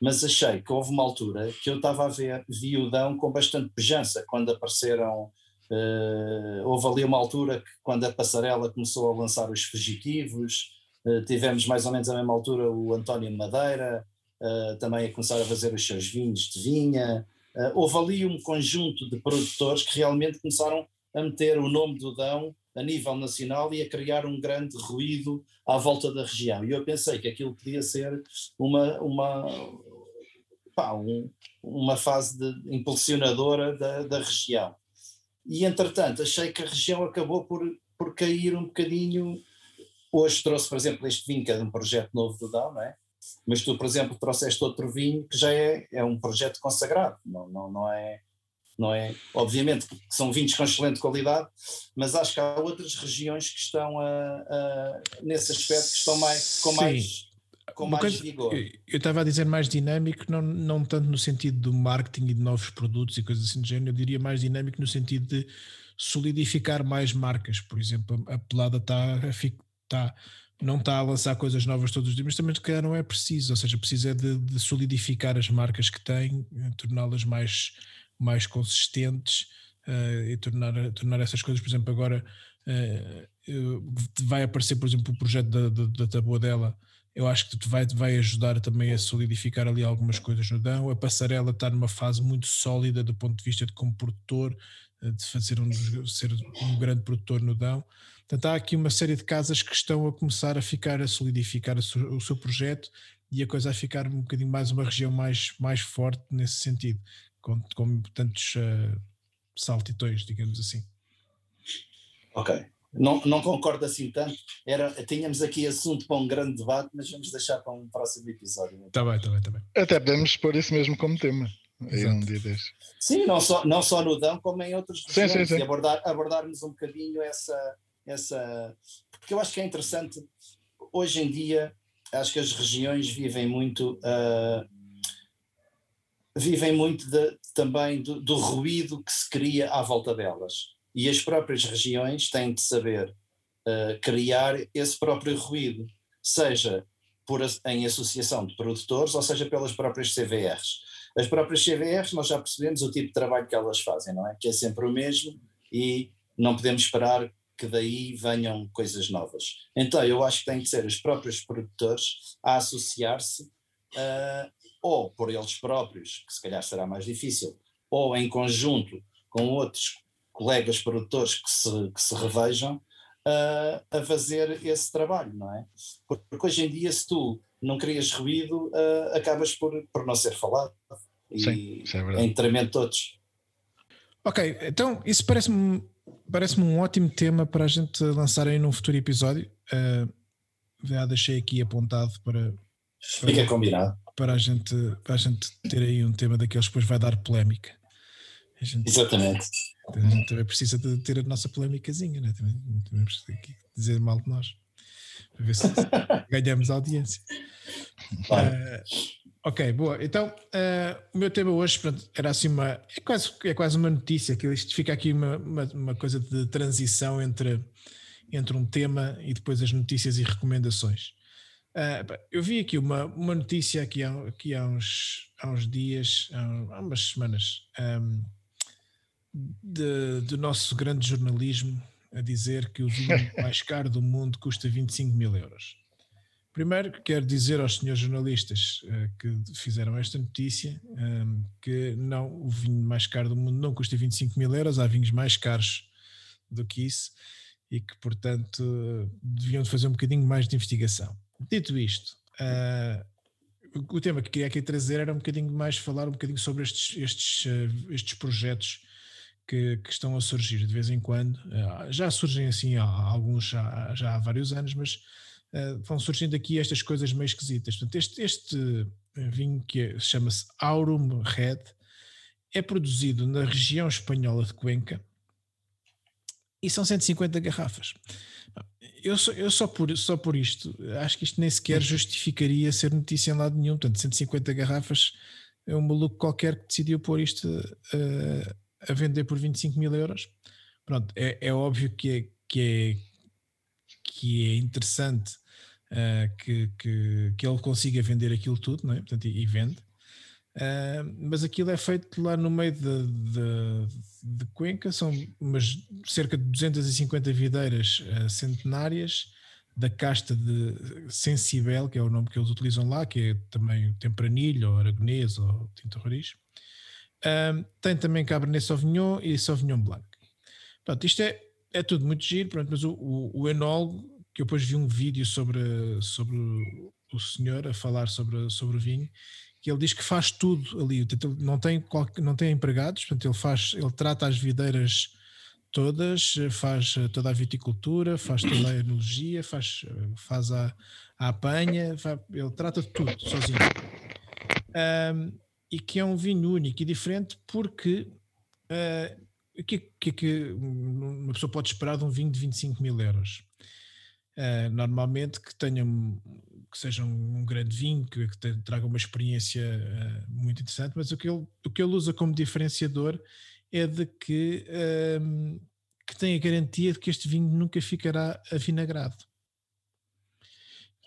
Mas achei que houve uma altura que eu estava a ver, vi o Dão com bastante pujança, quando apareceram. Uh, houve ali uma altura que, quando a passarela começou a lançar os fugitivos, uh, tivemos mais ou menos à mesma altura o António Madeira, uh, também a começar a fazer os seus vinhos de vinha. houve ali um conjunto de produtores que realmente começaram a meter o nome do Dão a nível nacional e a criar um grande ruído à volta da região. E eu pensei que aquilo podia ser uma, uma, pá, um, uma fase de, impulsionadora da, da região. E entretanto, achei que a região acabou por, por cair um bocadinho. Hoje trouxe, por exemplo, este vinho que é de um projeto novo do Dão, não é? Mas tu, por exemplo, trouxeste outro vinho que já é, é um projeto consagrado, não, não, não é não é? Obviamente que são vinhos com excelente qualidade, mas acho que há outras regiões que estão a, a nesse aspecto que estão mais com Sim. mais com mais vigor. Eu estava a dizer mais dinâmico, não, não tanto no sentido do marketing e de novos produtos e coisas assim do género, eu diria mais dinâmico no sentido de solidificar mais marcas. Por exemplo, a pelada está, está não está a lançar coisas novas todos os dias, mas também calhar não é preciso, ou seja, precisa de, de solidificar as marcas que tem, torná-las mais mais consistentes uh, e tornar, tornar essas coisas, por exemplo, agora vai aparecer, por exemplo, o projeto da, da, da taboa dela eu acho que vai, vai ajudar também a solidificar ali algumas coisas no Dão. A passarela está numa fase muito sólida do ponto de vista de como produtor, eh, de fazer um, ser um grande produtor no Dão. Portanto, há aqui uma série de casas que estão a começar a ficar, a solidificar su, o seu projeto e a coisa a ficar um bocadinho mais uma região mais, mais forte nesse sentido, com, com tantos uh, saltitões, digamos assim. Ok. Não, não concordo assim tanto. Era, tínhamos aqui assunto para um grande debate, mas vamos deixar para um próximo episódio. Está bem, está bem, está bem. Até podemos pôr isso mesmo como tema. Aí um dia. Sim, não só, não só no Dão, como em outros sim, sim, sim. e abordar, abordarmos um bocadinho essa, essa. Porque eu acho que é interessante, hoje em dia, acho que as regiões vivem muito. Uh, vivem muito de, também do, do ruído que se cria à volta delas e as próprias regiões têm de saber uh, criar esse próprio ruído, seja por, em associação de produtores, ou seja pelas próprias CVRs. As próprias CVRs, nós já percebemos o tipo de trabalho que elas fazem, não é? Que é sempre o mesmo e não podemos esperar que daí venham coisas novas. Então, eu acho que tem de ser os próprios produtores a associar-se, uh, ou por eles próprios, que se calhar será mais difícil, ou em conjunto com outros colegas produtores que se, que se revejam uh, a fazer esse trabalho, não é? Porque hoje em dia, se tu não crias ruído, uh, acabas por, por não ser falado. E Sim, isso é verdade. Em detrimento de todos. Ok, então isso parece-me parece um ótimo tema para a gente lançar aí num futuro episódio. Uh, já deixei aqui apontado para. para Fica combinado. Para a, gente, para a gente ter aí um tema daqueles que depois vai dar polémica. Gente, Exatamente. A gente também precisa de ter a nossa polémicazinha, né? também, também dizer mal de nós, para ver se ganhamos audiência. Uh, ok, boa. Então, uh, o meu tema hoje pronto, era assim uma. É quase, é quase uma notícia, que isto fica aqui uma, uma, uma, coisa de transição entre, entre um tema e depois as notícias e recomendações. Uh, eu vi aqui uma, uma notícia aqui há, aqui há, uns, há uns dias, há, umas semanas. Um, de, do nosso grande jornalismo a dizer que o vinho mais caro do mundo custa 25 mil euros. Primeiro, quero dizer aos senhores jornalistas uh, que fizeram esta notícia um, que não, o vinho mais caro do mundo não custa 25 mil euros, há vinhos mais caros do que isso e que, portanto, deviam fazer um bocadinho mais de investigação. Dito isto, uh, o tema que queria aqui trazer era um bocadinho mais falar um bocadinho sobre estes, estes, uh, estes projetos que, que, estão a surgir de vez em quando. Eh, já surgem assim há, alguns já, já há vários anos, mas uh, vão surgindo aqui estas coisas meio esquisitas. Portanto, este, este vinho que é, chama-se Aurum Red é produzido na região espanhola de Cuenca e são 150 garrafas. Eu, só, eu só, por, só por isto, acho que isto nem sequer justificaria ser notícia em lado nenhum. Portanto, 150 garrafas é um maluco qualquer que decidiu pôr isto uh, a vender por 25 mil euros. Pronto, é, é óbvio que é, que é, que é interessante uh, que, que, que ele consiga vender aquilo tudo, não é? Portanto, e, e vende. Uh, mas aquilo é feito lá no meio de, de, de, Cuenca, são umas cerca de 250 videiras uh, centenárias da casta de Sensibel, que é o nome que eles utilizam lá, que é também tempranilho, ou aragonês, ou tinto roriz. Um, tem também Cabernet Sauvignon e Sauvignon Blanc. Pronto, isto é, é tudo muito giro, pronto, mas o, o, o enólogo, que eu depois vi um vídeo sobre, sobre o senhor a falar sobre, sobre o vinho, que ele diz que faz tudo ali, não tem, não tem empregados, portanto ele faz, ele trata as videiras todas, faz toda a viticultura, faz toda a enologia, faz, faz a, a apanha, faz, ele trata de tudo sozinho. Um, e que é um vinho único e diferente porque uh, que, que, que uma pessoa pode esperar de um vinho de 25 mil euros? Uh, normalmente que tenha que seja um, um grande vinho, que, que traga uma experiência uh, muito interessante, mas o que, ele, o que ele usa como diferenciador é de que, uh, que tem a garantia de que este vinho nunca ficará avinagrado.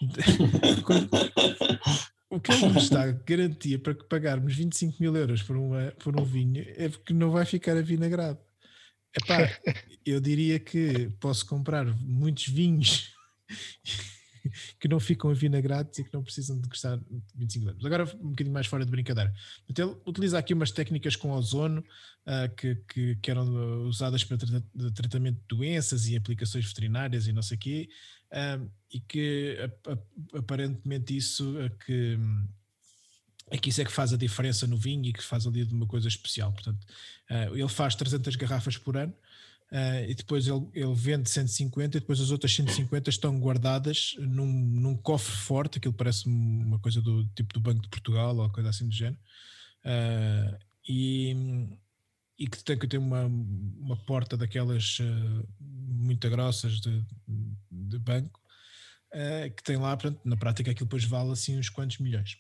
o que ele nos dá garantia para que pagarmos 25 mil euros por, uma, por um vinho é porque não vai ficar avinagrado. Epá, eu diria que posso comprar muitos vinhos que não ficam avinagrados e que não precisam de custar 25 anos. Agora, um bocadinho mais fora de brincadeira. Então, ele utiliza aqui umas técnicas com ozono uh, que, que, que, eram usadas para tra tratamento de doenças e aplicações veterinárias e não sei o quê, uh, e que aparentemente isso é que é que isso é que faz a diferença no vinho e que faz ali de uma coisa especial. Portanto, ele faz 300 garrafas por ano uh, e depois ele, ele vende 150 e depois as outras 150 estão guardadas num, num cofre forte, aquilo parece uma coisa do tipo do Banco de Portugal ou coisa assim do género. Uh, e, e que tem que ter uma, uma porta daquelas muito grossas de, de banco, que tem lá, portanto, na prática aquilo depois vale assim uns quantos milhões.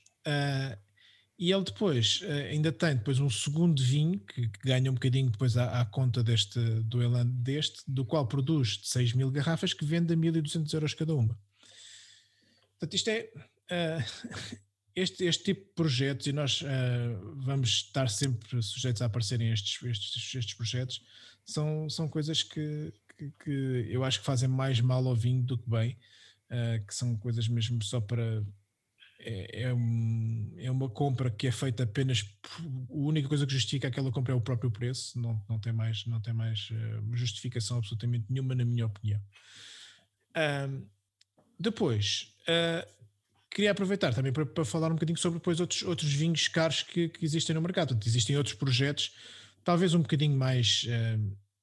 Uh, e ele depois uh, ainda tem depois um segundo vinho que, que ganha um bocadinho depois à, à, conta deste do Elan deste, do qual produz 6 mil garrafas que vende a 1200 euros cada uma. Portanto, isto é uh, este, este tipo de projetos, e nós uh, vamos estar sempre sujeitos a aparecerem estes, estes, estes projetos, são, são coisas que, que, que, eu acho que fazem mais mal ao vinho do que bem, que são coisas mesmo só para é, é, um, é, uma compra que é feita apenas a única coisa que justifica aquela compra é o próprio preço, não, não tem mais, não tem mais uh, justificação absolutamente nenhuma, na minha opinião. Uh, depois, uh, queria aproveitar também para, para, falar um bocadinho sobre depois outros, outros vinhos caros que, que existem no mercado. Portanto, existem outros projetos, talvez um bocadinho mais,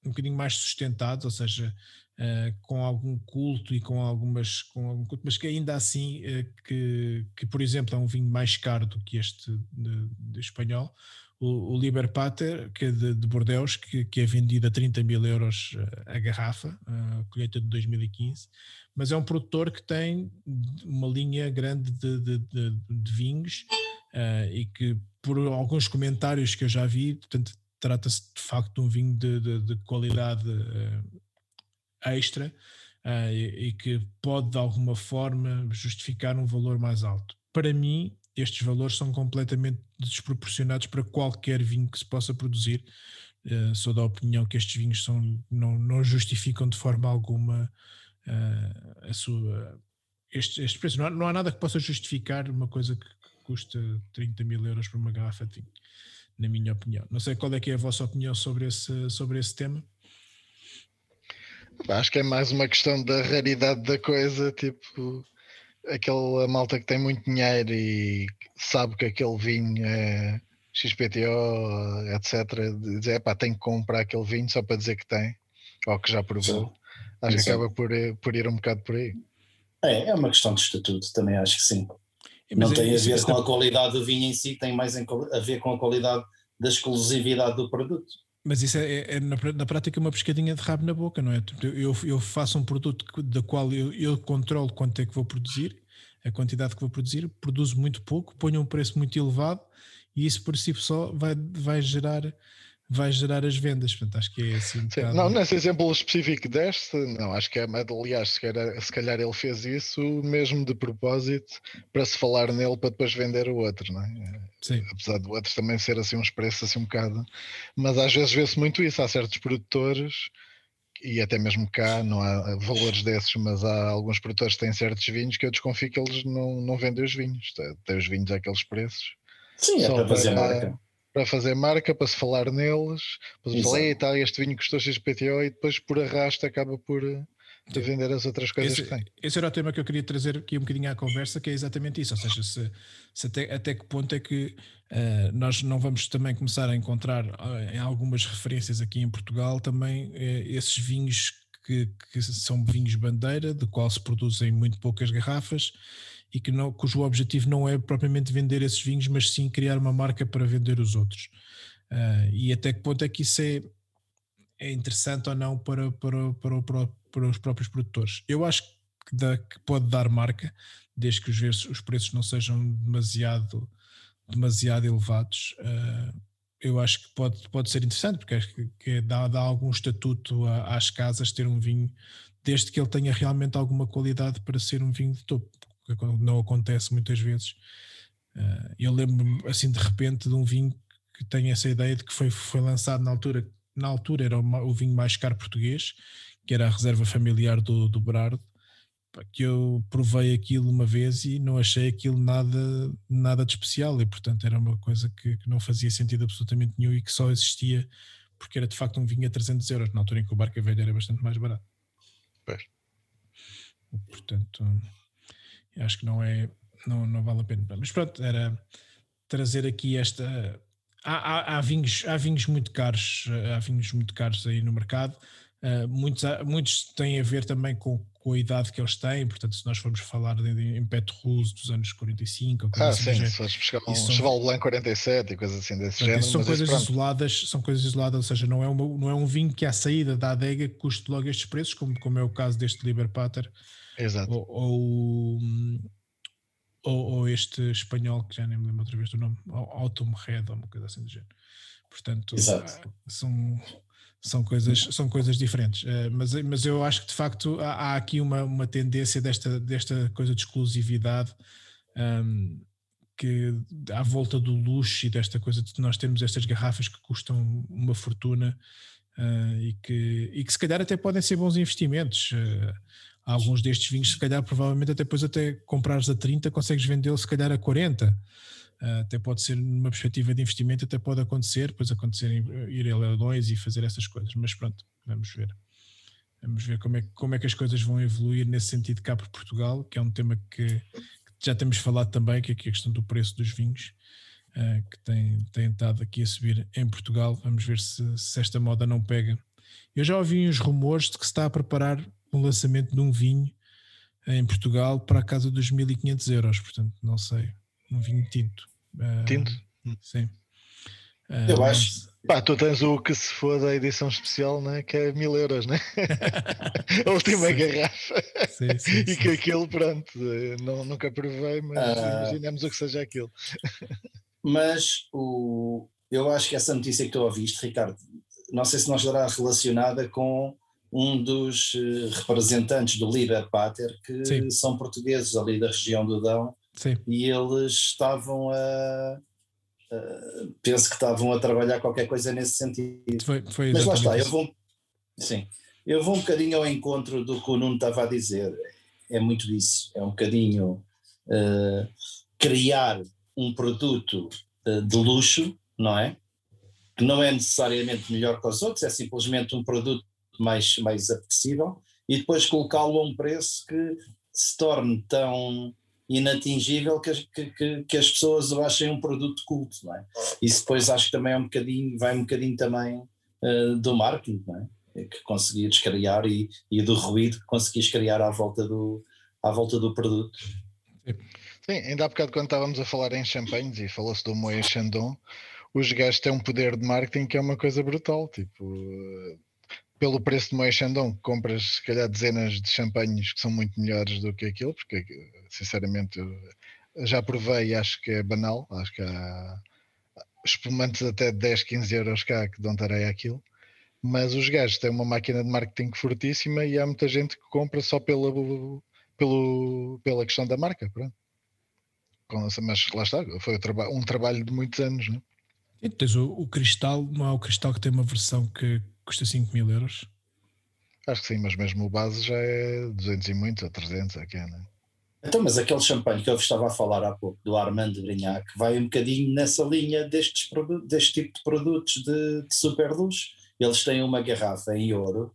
um bocadinho mais sustentados, ou seja, Uh, com algum culto e com algumas com algum culto, mas que ainda assim uh, que, que por exemplo é um vinho mais caro do que este de, de espanhol o, o Liber Pater que é de, de Bordeaux que, que, é vendido a 30 mil euros uh, a garrafa colheita de 2015 mas é um produtor que tem uma linha grande de, de vinhos e que por alguns comentários que eu já vi portanto trata-se de facto de um vinho de, qualidade extra uh, e, que pode de alguma forma justificar um valor mais alto. Para mim, estes valores são completamente desproporcionados para qualquer vinho que se possa produzir. Uh, sou da opinião que estes vinhos são, não, não justificam de forma alguma uh, a sua, este, este preço. Não há, não há, nada que possa justificar uma coisa que, que custa 30 mil euros por uma garrafa de vinho, na minha opinião. Não sei qual é que é a vossa opinião sobre esse, sobre esse tema. Acho que é mais uma questão da raridade da coisa, tipo aquela malta que tem muito dinheiro e sabe que aquele vinho é XPTO, etc. Dizer, pá, tem que comprar aquele vinho só para dizer que tem, ou que já provou. Sim. Acho que acaba por, por ir um bocado por aí. É, é uma questão de estatuto, também acho que sim. Não tem a ver com a qualidade do vinho em si, tem mais a ver com a qualidade da exclusividade do produto. Mas isso é, é, é na, na, prática uma pescadinha de rabo na boca, não é? Eu, eu faço um produto da qual eu, eu controlo quanto é que vou produzir, a quantidade que vou produzir, produzo muito pouco, ponho um preço muito elevado e isso por si só vai, vai gerar vai gerar as vendas. Portanto, acho que é assim. Um Sim, Não, nesse exemplo específico deste, não, acho que é, aliás, se calhar, se calhar ele fez isso mesmo de propósito para se falar nele para depois vender o outro, não é? Sim. Apesar do outro também ser assim uns preços assim um bocado. Mas às vezes vê-se muito isso. Há certos produtores e até mesmo cá não há valores desses, mas há alguns produtores que têm certos vinhos que eu desconfio que eles não, não vendem os vinhos, têm os vinhos àqueles preços. Sim, é para fazer marca para fazer marca, para se falar neles, para se falar, tal, este vinho custou XPTO e depois por arrasto acaba por eh, de vender as outras coisas esse, que tem. Esse era o tema que eu queria trazer aqui um bocadinho à conversa, que é exatamente isso, ou seja, se, se até, até que ponto é que uh, nós não vamos também começar a encontrar uh, em algumas referências aqui em Portugal também uh, esses vinhos que, que, são vinhos bandeira, de qual se produzem muito poucas garrafas e que não, cujo objetivo não é propriamente vender esses vinhos, mas sim criar uma marca para vender os outros. Uh, e até que ponto é que isso é, é interessante ou não para, para, para, para, para os próprios produtores? Eu acho que, dá, que pode dar marca, desde que os, os preços não sejam demasiado, demasiado elevados. Uh, eu acho que pode, pode ser interessante, porque acho que, que dá, dá algum estatuto às casas ter um vinho, desde que ele tenha realmente alguma qualidade para ser um vinho de topo que não acontece muitas vezes. Uh, eu lembro-me assim de repente de um vinho que tem essa ideia de que foi, foi lançado na altura na altura era o, o vinho mais caro português, que era a reserva familiar do, do Berardo, que eu provei aquilo uma vez e não achei aquilo nada, nada de especial e portanto era uma coisa que, que não fazia sentido absolutamente nenhum e que só existia porque era de facto um vinho a 300 euros, na altura em que o Barca Velha era bastante mais barato. Pois. Portanto, acho que não é, não, não vale a pena. Mas pronto, era trazer aqui esta. Há, há, há, vinhos, há vinhos muito caros, há vinhos muito caros aí no mercado. Uh, muitos, muitos têm a ver também com, com a idade que eles têm, portanto, se nós formos falar de, de, em Petrus dos anos 45, ah, assim, sim, se fores buscar um são, Cheval Blanc 47 e coisas assim desse género. São coisas isoladas, são coisas isoladas, ou seja, não é, uma, não é um vinho que à saída da adega custe logo estes preços, como, como é o caso deste Liber Pater. Exato. Ou, ou, ou, ou, este espanhol, que já nem me lembro outra vez do nome, Autumn Red, ou uma coisa assim do género. Portanto, Exato. são são coisas, são coisas diferentes. Uh, mas, mas eu acho que de facto há, há, aqui uma, uma tendência desta, desta coisa de exclusividade um, que à volta do luxo e desta coisa de nós temos estas garrafas que custam uma fortuna uh, e, que, e que se calhar até podem ser bons investimentos. Uh, alguns destes vinhos, se calhar, provavelmente até depois até comprares a 30, consegues vendê-lo se calhar a 40. Uh, até pode ser numa perspectiva de investimento, até pode acontecer, depois acontecer ir a leilões e fazer essas coisas, mas pronto, vamos ver. Vamos ver como é, como é que as coisas vão evoluir nesse sentido cá por Portugal, que é um tema que, que já temos falado também, que é a questão do preço dos vinhos, uh, que tem, tem estado aqui a subir em Portugal. Vamos ver se, se esta moda não pega. Eu já ouvi uns rumores de que se está a preparar um lançamento de um vinho em Portugal para a casa dos 1500 euros, portanto, não sei um vinho tinto. Uh, tinto? Sim. Uh, Eu acho. Pá, tu tens o que se for da edição especial, né? que é mil euros, né? a última sim. garrafa. Sim, sim, e que aquilo, pronto, não, nunca provei, mas uh, imaginemos o que seja aquilo. mas o, eu acho que essa notícia que tu ouviste, Ricardo, não sei se não estará relacionada com um dos eh, representantes do Liber Pater, que são portugueses ali da região do Dão, Sim. e eles estavam a, a, penso que estavam a trabalhar qualquer coisa nesse sentido. Foi, foi Mas lá está, eu vou, sim, eu vou um bocadinho ao encontro do que o Nuno estava a dizer, é muito isso, é um bocadinho uh, criar um produto uh, de luxo, não é? Que não é necessariamente melhor que os outros, é simplesmente um produto mais, mais apetecível e depois colocá-lo a um preço que se torne tão inatingível que, que, que, as pessoas o achem um produto culto, não é? Isso depois acho que também é um bocadinho, vai um bocadinho também uh, do marketing, não é? é? Que conseguires criar e, e do ruído que conseguires criar à volta do, à volta do produto. Sim, ainda há bocado quando estávamos a falar em champanhes e falou-se do Moët Chandon, os gajos têm um poder de marketing que é uma coisa brutal, tipo pelo preço de Moët Chandon, compras se calhar dezenas de champanhes que são muito melhores do que aquilo, porque sinceramente já provei e acho que é banal, acho que há espumantes até de 10, 15 euros cá que dão tareia aquilo, mas os gajos têm uma máquina de marketing fortíssima e há muita gente que compra só pela, pelo, pela questão da marca, pronto. Mas lá está, foi um trabalho de muitos anos, não é? E tens o, o cristal, não é o cristal que tem uma versão que custa 5 mil euros? Acho que sim, mas mesmo o base já é 200 e muitos ou 300, aqui, não é? Então, mas aquele champanhe que eu estava a falar há pouco, do Armand de Brignac, vai um bocadinho nessa linha destes deste tipo de produtos de, de super luz. Eles têm uma garrafa em ouro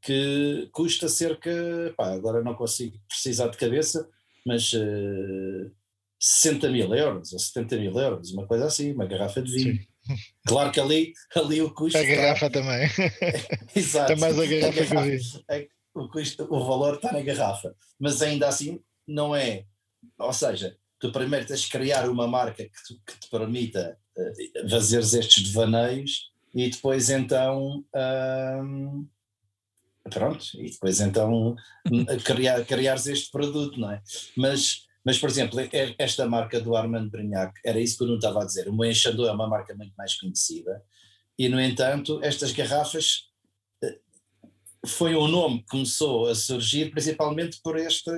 que custa cerca, pá, agora não consigo precisar de cabeça, mas uh, 60 mil euros ou 70 mil euros, uma coisa assim, uma garrafa de vinho. Sim. Claro que ali, ali o custo. A garrafa está... também. Exato. Está mais a garrafa, a garrafa que é, o, custo, o valor está na garrafa. Mas ainda assim não é. Ou seja, tu primeiro tens de criar uma marca que, tu, que te permita uh, fazeres estes devaneios e depois então. Um, pronto, e depois então criar, criares este produto, não é? Mas mas, por exemplo, esta marca do Armand Brignac, era isso que eu não estava a dizer. O Moët Chandon é uma marca muito mais conhecida e, no entanto, estas garrafas eh, foi um nome que começou a surgir principalmente por este,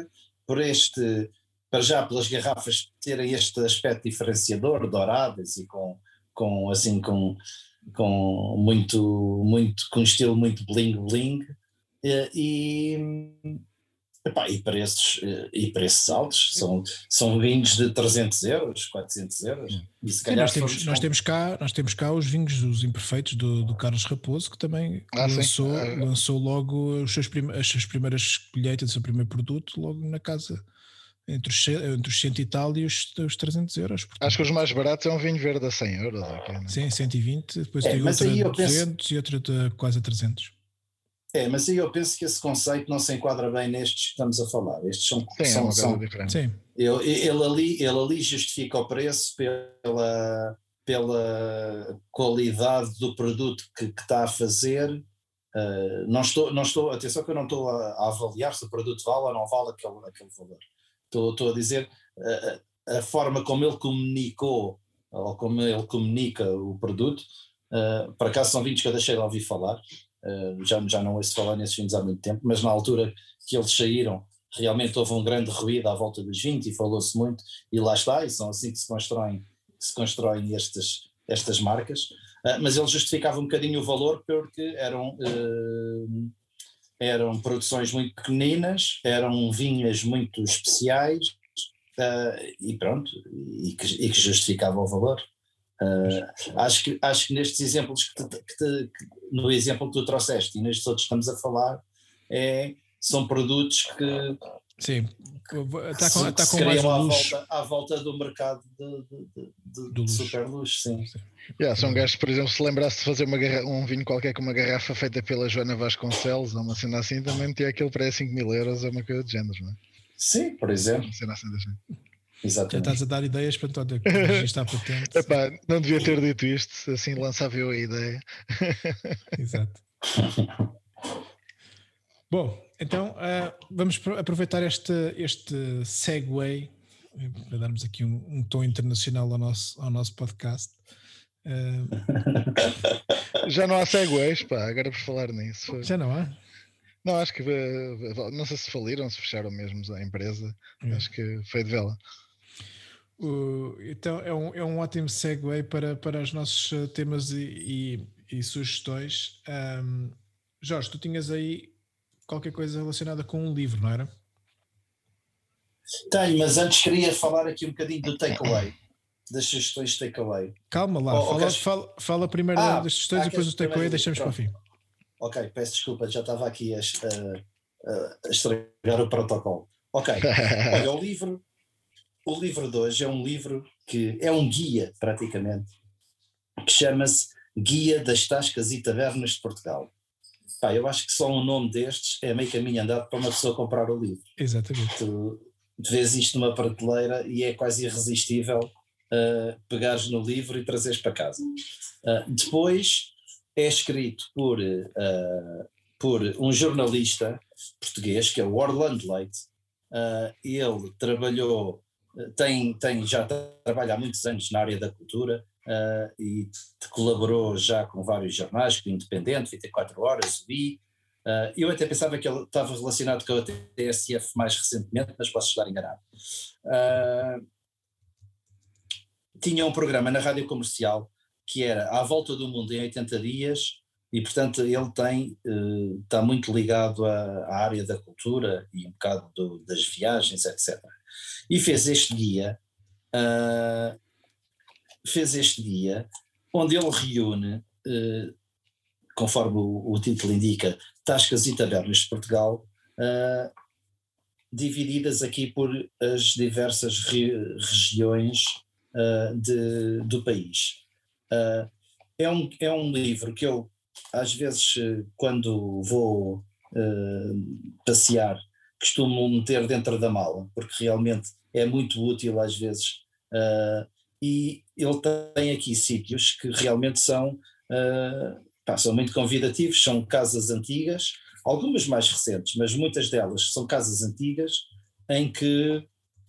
por este, para já pelas garrafas terem este aspecto diferenciador, douradas e com, com assim, com com muito, muito, com um estilo muito bling bling e, epá, e, preços, e preços altos, são, são vinhos de 300 euros, 400 euros. E se sim, nós, temos, nós, temos cá, nós temos cá os vinhos dos imperfeitos do, do Carlos Raposo, que também ah, lançou, lançou logo os seus prim, as suas primeiras colheitas, o seu primeiro produto, logo na casa entre os, entre os 100 e tal e os, os 300 euros. Portanto. Acho que os mais baratos é um vinho verde a 100 euros. Aqui, né? Sim, 120, depois é, tem outro a 200 penso... e outro de quase a 300. É, mas aí eu penso que esse conceito não se enquadra bem nestes que estamos a falar. Estes são. Sim, são, é são diferente. Sim. Ele, ele, ali, ele ali justifica o preço pela, pela qualidade do produto que, que está a fazer. Uh, não, estou, não estou, atenção que eu não estou a, a, avaliar se o produto vale ou não vale aquele, aquele valor. Estou, estou a dizer uh, a forma como ele comunicou ou como ele comunica o produto. Uh, por acaso são vinhos que eu deixei de ouvir falar, Uh, já, já não ouço falar nesses vinhos há muito tempo, mas na altura que eles saíram, realmente houve um grande ruído à volta dos vinhos e falou-se muito, e lá está, e são assim que se constroem, que se constroem estas, estas marcas. Uh, mas ele justificava um bocadinho o valor porque eram, uh, eram produções muito pequeninas, eram vinhas muito especiais e pronto, e que, e que justificavam o valor. Uh, acho, que, acho que nestes exemplos que, te, que, te, que, no exemplo que tu trouxeste e nestes outros que estamos a falar é, são produtos que sim está com, está com mais à volta, à volta do mercado de, de, de, de super luxo sim, sim. Yeah, são gajos, por exemplo, se lembrasse de fazer uma um vinho qualquer com uma garrafa feita pela Joana Vasconcelos ou uma cena assim, também tinha aquilo para 5 mil euros ou uma coisa de género, não é? Sim, por exemplo. Uma cena assim Exatamente. Já estás a dar ideias para António está patente. Epá, não devia ter dito isto, assim lançava eu a ideia. Exato. Bom, então uh, vamos aproveitar este, este segue para darmos aqui um, um, tom internacional ao nosso, ao nosso podcast. Uh... Já não há segues, pá, agora por falar nisso. Já não há? Não, acho que não sei se faliram, se fecharam mesmo a empresa. É. Acho que foi de vela. Uh, então é um, é um ótimo segue para, para os nossos uh, temas e, e, e sugestões. Um, Jorge, tu tinhas aí qualquer coisa relacionada com um livro, não era? Tenho, mas antes queria falar aqui um bocadinho do takeaway, das sugestões de takeaway. Calma lá, oh, fala, fala, fala, primeiro ah, das sugestões ah, e depois do takeaway deixamos para o fim. Ok, peço desculpa, já estava aqui a, a, a estragar o protocolo. Ok, olha, o livro o livro de hoje é um livro que é um guia, praticamente, que chama-se Guia das Tascas e Tavernas de Portugal. Pá, eu acho que só um nome destes é meio caminho andado para uma pessoa comprar o livro. Exatamente. Tu vês isto numa prateleira e é quase irresistível uh, pegares no livro e trazeres para casa. Uh, depois é escrito por, uh, por um jornalista português, que é o Orlando Leite. Uh, ele trabalhou tem, tem, já trabalha há muitos anos na área da cultura uh, e colaborou já com vários jornais, com o Independente, 24 Horas, o I. Uh, eu até pensava que ele estava relacionado com a TSF mais recentemente, mas posso estar enganado. Uh, tinha um programa na rádio comercial que era À Volta do Mundo em 80 Dias, e portanto ele tem, está muito ligado à, à, área da cultura e um bocado do, das viagens, etc e fez este guia, uh, fez este guia, onde ele reúne, uh, conforme o, o, título indica, tascas e tabernas de Portugal, uh, divididas aqui por as diversas re, regiões de, do país. é, um, é um livro que eu, às vezes, quando vou passear, costumo meter dentro da mala, porque realmente é muito útil às vezes. Uh, e ele tem aqui sítios que realmente são, uh, pá, são muito convidativos, são casas antigas, algumas mais recentes, mas muitas delas são casas antigas em que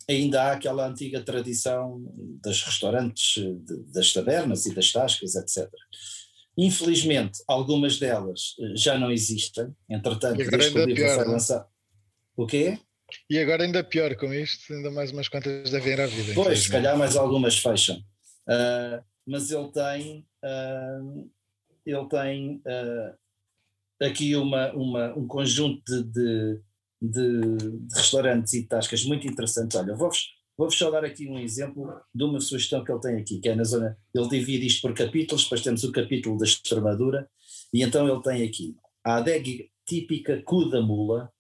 ainda há aquela antiga tradição dos restaurantes, de, das tabernas e das tascas, etc. Infelizmente, algumas delas já não existem, entretanto, desde que o livro foi lançado. O quê? E agora ainda pior com isto, ainda mais umas quantas devem ir à vida. Pois, se calhar mais algumas fecham. Uh, mas ele tem, uh, ele tem uh, aqui uma, uma, um conjunto de, de, de, de, restaurantes e tascas muito interessantes. Olha, vou-vos vou só dar aqui um exemplo de uma sugestão que ele tem aqui, que é na zona, ele divide isto por capítulos, depois temos o capítulo da Extremadura, e então ele tem aqui a adega típica cu da mula,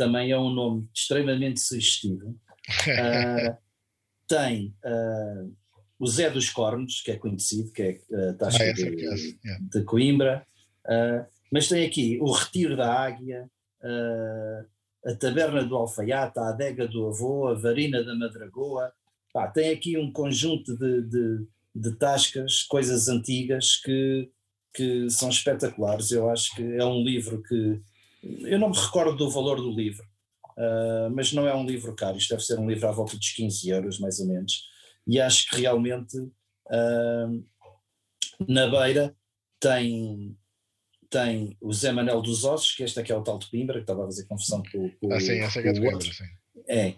também é um nome extremamente sugestivo, uh, tem uh, o Zé dos Cornos, que é conhecido, que é a taxa ah, é de, de, Coimbra, uh, mas tem aqui o Retiro da Águia, uh, a Taberna do Alfaiate, a Adega do Avô, a Varina da Madragoa, Pá, tem aqui um conjunto de, de, de tascas, coisas antigas que, que são espetaculares. Eu acho que é um livro que. Eu não me recordo do valor do livro, uh, mas não é um livro caro. Isto deve ser um livro à volta dos 15 euros, mais ou menos e acho que realmente uh, na beira tem, tem o Zé Manel dos Ossos, que este aqui é o tal de Pimbra, que estava a fazer confusão com, com ah, sim, é, é de Pimbra, sim. É.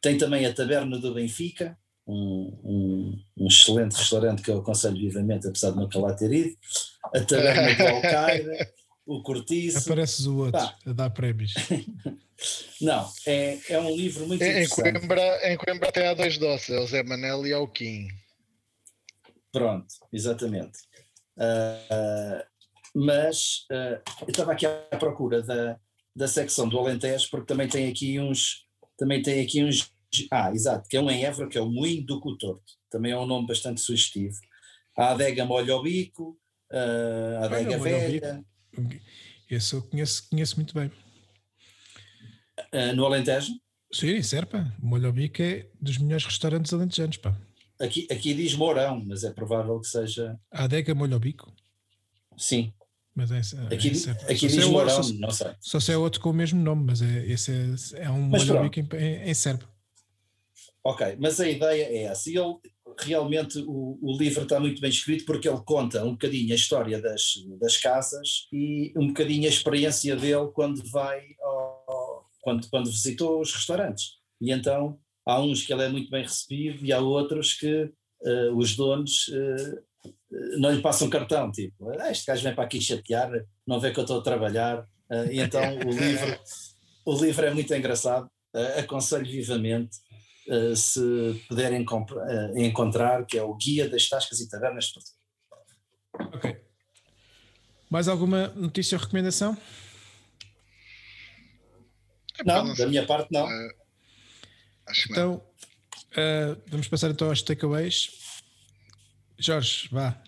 Tem também a Taberna do Benfica, um, um, um, excelente restaurante que eu aconselho vivamente, apesar de nunca lá ter ido. A Taberna do Alcaide, o Cortiço. Apareces o outro Pá. a dar prémios. Não, é, é um livro muito em, interessante. Coimbra, em Coimbra até há dois doces, é o Zé Manel e é o Kim. Pronto, exatamente. Uh, mas uh, eu estava aqui à procura da, da secção do Alentejo, porque também tem aqui uns. Também tem aqui uns. Ah, exato, que é um em Évora, que é o Moinho do Cotorto. Também é um nome bastante sugestivo. A adega Molho ao Bico, uh, a adega Velha. Esse eu conheço, conheço muito bem. Uh, no Alentejo? Sim, em Serpa. O Molhobico é dos melhores restaurantes alentejanos, pá. Aqui, aqui diz Mourão, mas é provável que seja. A adega Molhobico? Sim. Mas é, é aqui, aqui diz é Mourão, só, não sei. Só se é outro com o mesmo nome, mas é, esse é, é um Molhobico em, em, em Serpa. Ok, mas a ideia é essa. E ele, realmente o, o, livro está muito bem escrito porque ele conta um bocadinho a história das, das casas e um bocadinho a experiência dele quando vai ao, quando, quando visitou os restaurantes. E então há uns que ele é muito bem recebido e há outros que uh, os donos uh, não lhe passam cartão, tipo, ah, este gajo vem para aqui chatear, não vê que eu estou a trabalhar. Uh, e então o livro, o livro é muito engraçado, aconselho vivamente uh, se puderem uh, encontrar, que é o Guia das Tascas e Tavernas de Portugal. Ok. Mais alguma notícia ou recomendação? Não, da minha parte não. Uh, então, vamos passar então aos takeaways. Jorge, vá.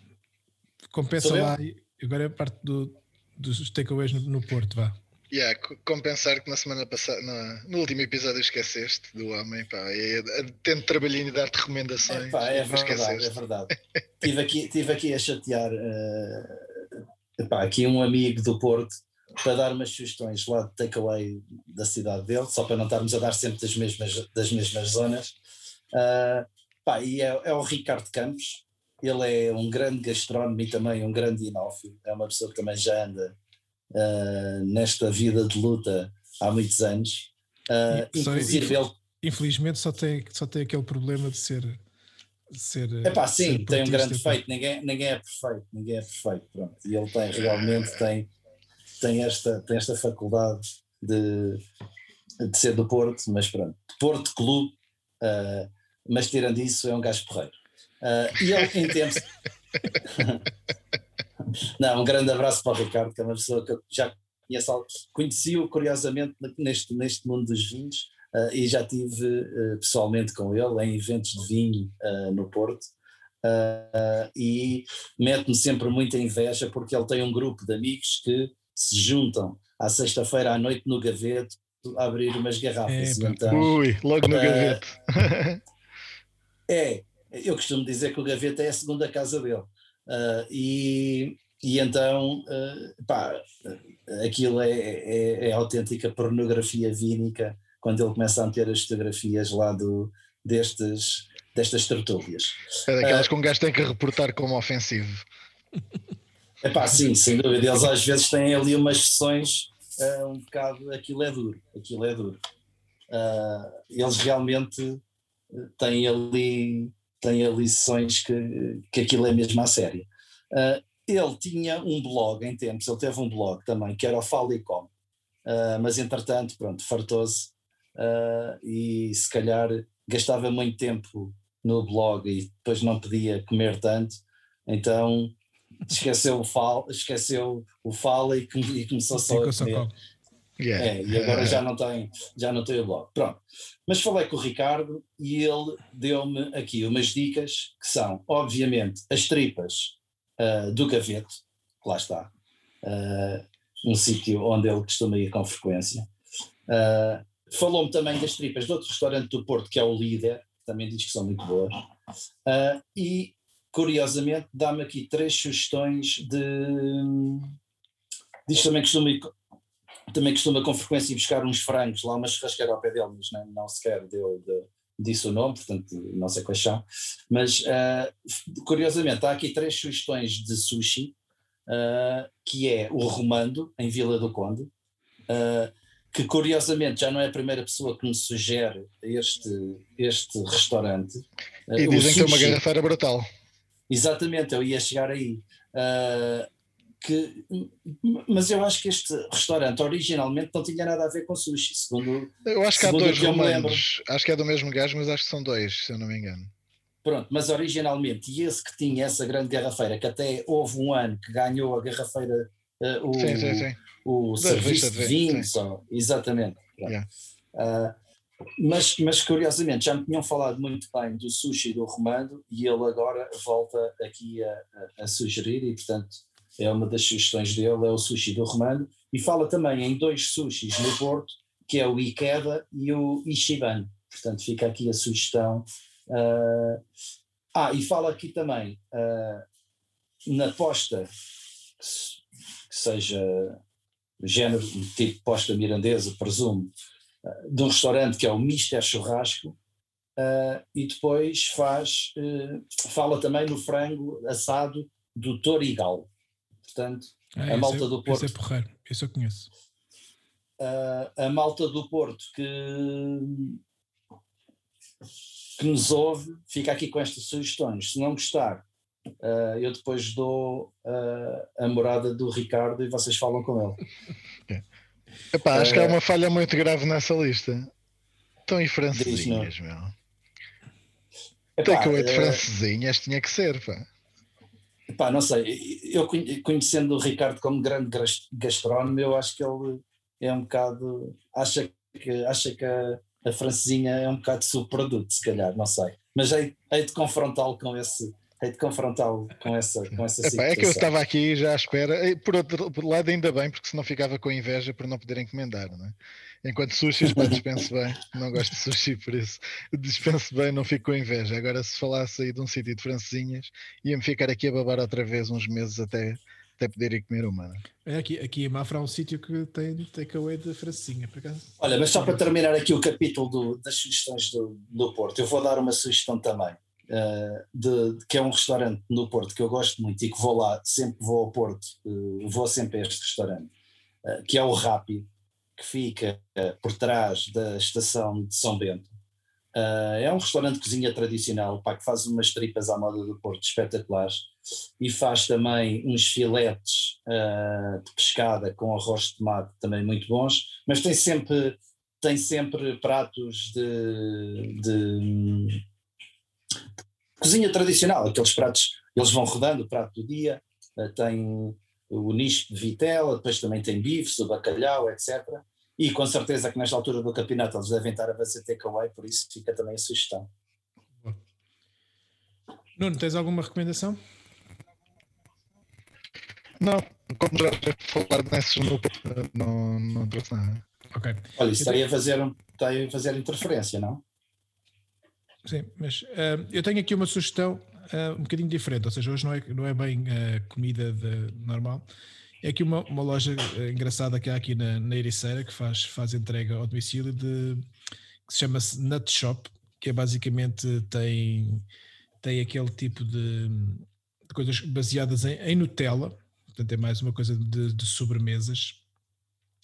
Compensa lá. Agora é a parte do, dos takeaways no, no Porto, vá. Yeah, compensar que na semana passada, no, último episódio esqueceste do homem, pá, é, tento trabalhinho e dar-te recomendações. É, pá, é verdade, é verdade. tive, aqui, tive aqui a chatear uh, epá, aqui um amigo do Porto para dar umas sugestões lá de takeaway da cidade dele, só para não estarmos a dar sempre das mesmas, das mesmas zonas. Uh, pá, e é, é o Ricardo Campos, ele é um grande gastrónomo e também um grande inófilo, é uma pessoa que também já anda uh, nesta vida de luta há muitos anos. Uh, inclusive ele. Infelizmente só tem, só tem aquele problema de ser. ser Epá, sim, ser tem um grande defeito, ninguém, ninguém é perfeito, ninguém é perfeito, pronto. E ele tem, realmente tem, tem, esta, tem esta faculdade de, de ser do Porto, mas pronto, Porto Clube, uh, mas tirando isso é um gajo porreiro. Uh, e ele tempos. Não, um grande abraço para o Ricardo, que é uma pessoa que eu já conheço, conheci-o curiosamente neste, neste mundo dos vinhos uh, e já tive uh, pessoalmente com ele em eventos de vinho uh, no Porto. e mete-me sempre muita inveja porque ele tem um grupo de amigos que se juntam à sexta-feira à noite no gaveto a abrir umas garrafas. É, então, Ui, logo no gaveto. é, eu costumo dizer que o gaveta é a segunda casa dele. Uh, e, e então, uh, pá, aquilo é, é, é, autêntica pornografia vínica quando ele começa a meter as fotografias lá do, destes, destas tertúlias. É daquelas uh, que um gajo tem que reportar como ofensivo. É pá, sim, sem dúvida. Eles às vezes têm ali umas sessões uh, um bocado. Aquilo é duro, aquilo é duro. Uh, eles realmente têm ali, têm ali sessões que, que aquilo é mesmo a sério. Uh, ele tinha um blog em tempos, ele teve um blog também, que era o Falicom, uh, mas entretanto, pronto, fartou-se uh, e se calhar gastava muito tempo no blog e depois não podia comer tanto, então esqueceu o fala, esqueceu o fala e, e começou só a comer. Yeah. É, e agora já não tem, já não tem o blog. Pronto. Mas falei com o Ricardo e ele deu-me aqui umas dicas que são, obviamente, as tripas uh, do Gavete, que lá está, uh, um sítio onde ele costuma ir com frequência. Uh, Falou-me também das tripas de outro restaurante do Porto, que é o Líder, também diz que são muito boas. e, curiosamente, dá-me aqui três sugestões de. Diz também que costuma ir também costuma com frequência ir buscar uns frangos lá, uma churrasqueira ao pé dele, mas não, não sequer deu, deu, disse o nome, portanto não sei quais são. Mas uh, curiosamente há aqui três sugestões de sushi, uh, que é o Romando, em Vila do Conde, uh, que curiosamente já não é a primeira pessoa que me sugere este, este restaurante. E dizem que é uma garrafeira brutal. Exatamente, eu ia chegar aí. Uh, que, mas eu acho que este restaurante originalmente não tinha nada a ver com sushi, segundo Eu acho que há dois romanos, acho que é do mesmo gajo, mas acho que são dois, se eu não me engano. Pronto, mas originalmente, e esse que tinha essa grande garrafeira, que até houve um ano que ganhou a garrafeira, uh, o, sim, sim, sim. o serviço de vinho, só, exatamente. Yeah. Uh, mas, mas curiosamente já me tinham falado muito bem do sushi do Romando e ele agora volta aqui a, a, a sugerir e portanto é uma das sugestões dele, é o sushi do Romano, e fala também em dois sushis no Porto, que é o Ikeda e o Ishiban. Portanto, fica aqui a sugestão. Uh, ah, e fala aqui também uh, na posta, que seja género, tipo posta mirandesa, presumo, uh, de um restaurante que é o Mister Churrasco, e depois faz, fala também no frango assado do Torigal. Portanto, ah, a malta é, do Porto. Esse é porreiro, esse eu conheço. Uh, a malta do Porto que, que nos ouve, fica aqui com estas sugestões. Se não gostar, uh, eu depois dou uh, a morada do Ricardo e vocês falam com ele. Epá, acho que há uma falha muito grave nessa lista. Estão em francesinhas, meu. Takeaway de francesinhas tinha que ser, pá. Pá, não sei, eu conhecendo o Ricardo como grande gastrónomo, eu acho que ele é um bocado. acha que, acha que a, a francesinha é um bocado subproduto, se calhar, não sei. Mas hei, hei de confrontá-lo com esse. Hei de confrontá-lo com essa, com essa Epá, É que eu estava aqui já à espera, por outro por lado ainda bem, porque senão ficava com inveja por não poder encomendar, não é? Enquanto sushi, pá, dispenso bem, não gosto de sushi por isso, dispenso bem, não fico com inveja. Agora, se falasse aí de um sítio de francesinhas, ia-me ficar aqui a babar outra vez uns meses até, até poder ir comer uma. É? é aqui, aqui em Mafra há um sítio que tem takeaway de francesinha, por acaso. Olha, mas só para terminar aqui o capítulo do, das sugestões do, do Porto, eu vou dar uma sugestão também. Uh, de, de, que é um restaurante no Porto que eu gosto muito e que vou lá, sempre vou ao Porto, uh, vou sempre a este restaurante, uh, que é o Rápido, que fica uh, por trás da estação de São Bento. Uh, é um restaurante de cozinha tradicional pá, que faz umas tripas à moda do Porto espetaculares e faz também uns filetes uh, de pescada com arroz de tomate também muito bons, mas tem sempre, tem sempre pratos de, de, de cozinha tradicional, aqueles pratos, eles vão rodando o prato do dia, tem o nicho de vitela, depois também tem bifes, o bacalhau, etc. E com certeza que nesta altura do campeonato eles devem estar a fazer takeaway, por isso fica também a sugestão. Nuno, tens alguma recomendação? Não, como já falar nesses no não, não trouxe nada. Ok. Olha, isso aí a fazer, está aí a fazer interferência, não? Sim, mas uh, eu tenho aqui uma sugestão uh, um bocadinho diferente, ou seja, hoje não é, não é bem uh, comida de, normal, é aqui uma, uma loja eh, engraçada que há aqui na, na Ericeira que faz, faz entrega ao domicílio de, que se chama-se Nut Shop, que é basicamente tem, tem aquele tipo de, de coisas baseadas em, em, Nutella, portanto é mais uma coisa de, de sobremesas.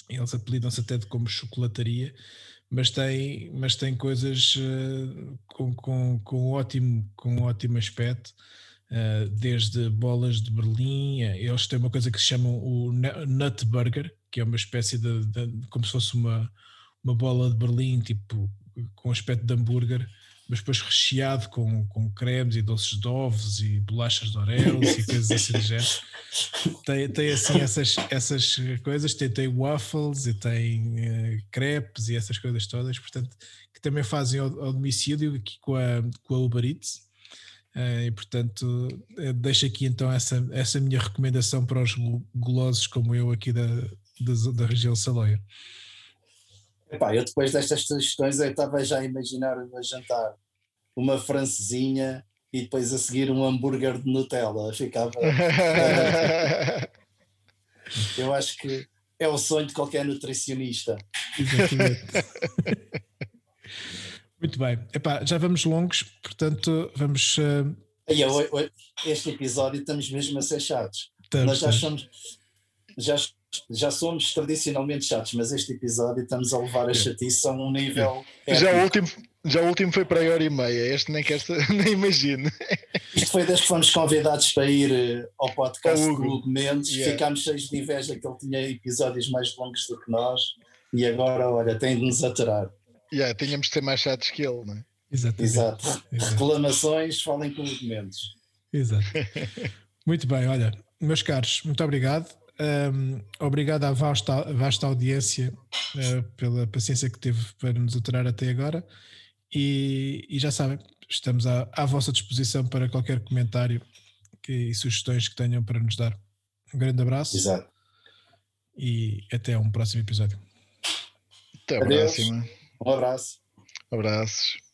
Eles apelidam-se até de como chocolataria, mas tem, mas tem coisas uh, com, com, com, ótimo, com ótimo aspecto. uh, desde bolas de Berlim, eles têm uma coisa que se chamam o Nut Burger, que é uma espécie de, de como se fosse uma, uma bola de Berlim, tipo com aspecto de hambúrguer, mas depois recheado com, com cremes e doces de ovos e bolachas de Oreos e coisas assim do género. Tem, tem assim essas, essas coisas, tem, tem waffles e tem uh, crepes e essas coisas todas, portanto, que também fazem ao, ao domicílio aqui com a, com a Uber Eats. Uh, e portanto, eh, deixo aqui então essa, essa minha recomendação para os gulosos como eu aqui da, da, da região Saloia. Epá, eu depois destas sugestões eu estava já a imaginar a jantar uma francesinha e depois a seguir um hambúrguer de Nutella. Ficava. eu acho que é o sonho de qualquer nutricionista. Exatamente. Muito bem. Epá, já vamos longos, portanto vamos. Uh... Este episódio estamos mesmo a ser chatos. Estamos, Nós já somos. Já já somos tradicionalmente chatos, mas este episódio estamos a levar a chatice a um nível. Já o, último, já o último foi para a hora e meia, este nem, quer, nem imagino. Isto foi desde que fomos convidados para ir eh, ao podcast do Hugo Mendes, yeah. ficámos cheios de inveja que ele tinha episódios mais longos do que nós e agora, olha, tem de nos aturar. Yeah, tínhamos de ser mais chatos que ele, não é? Exatamente. Exato. Exato. Reclamações, falem com o Hugo Mendes. Exato. Muito bem, olha, meus caros, muito obrigado. Um, obrigado à vasta, vasta audiência uh, pela paciência que teve para nos aturar até agora. E, e já sabem, estamos à, à, vossa disposição para qualquer comentário que, e sugestões que tenham para nos dar. Um grande abraço. Exato. E até um próximo episódio. Até a Adeus. próxima. Um abraço. Abraços.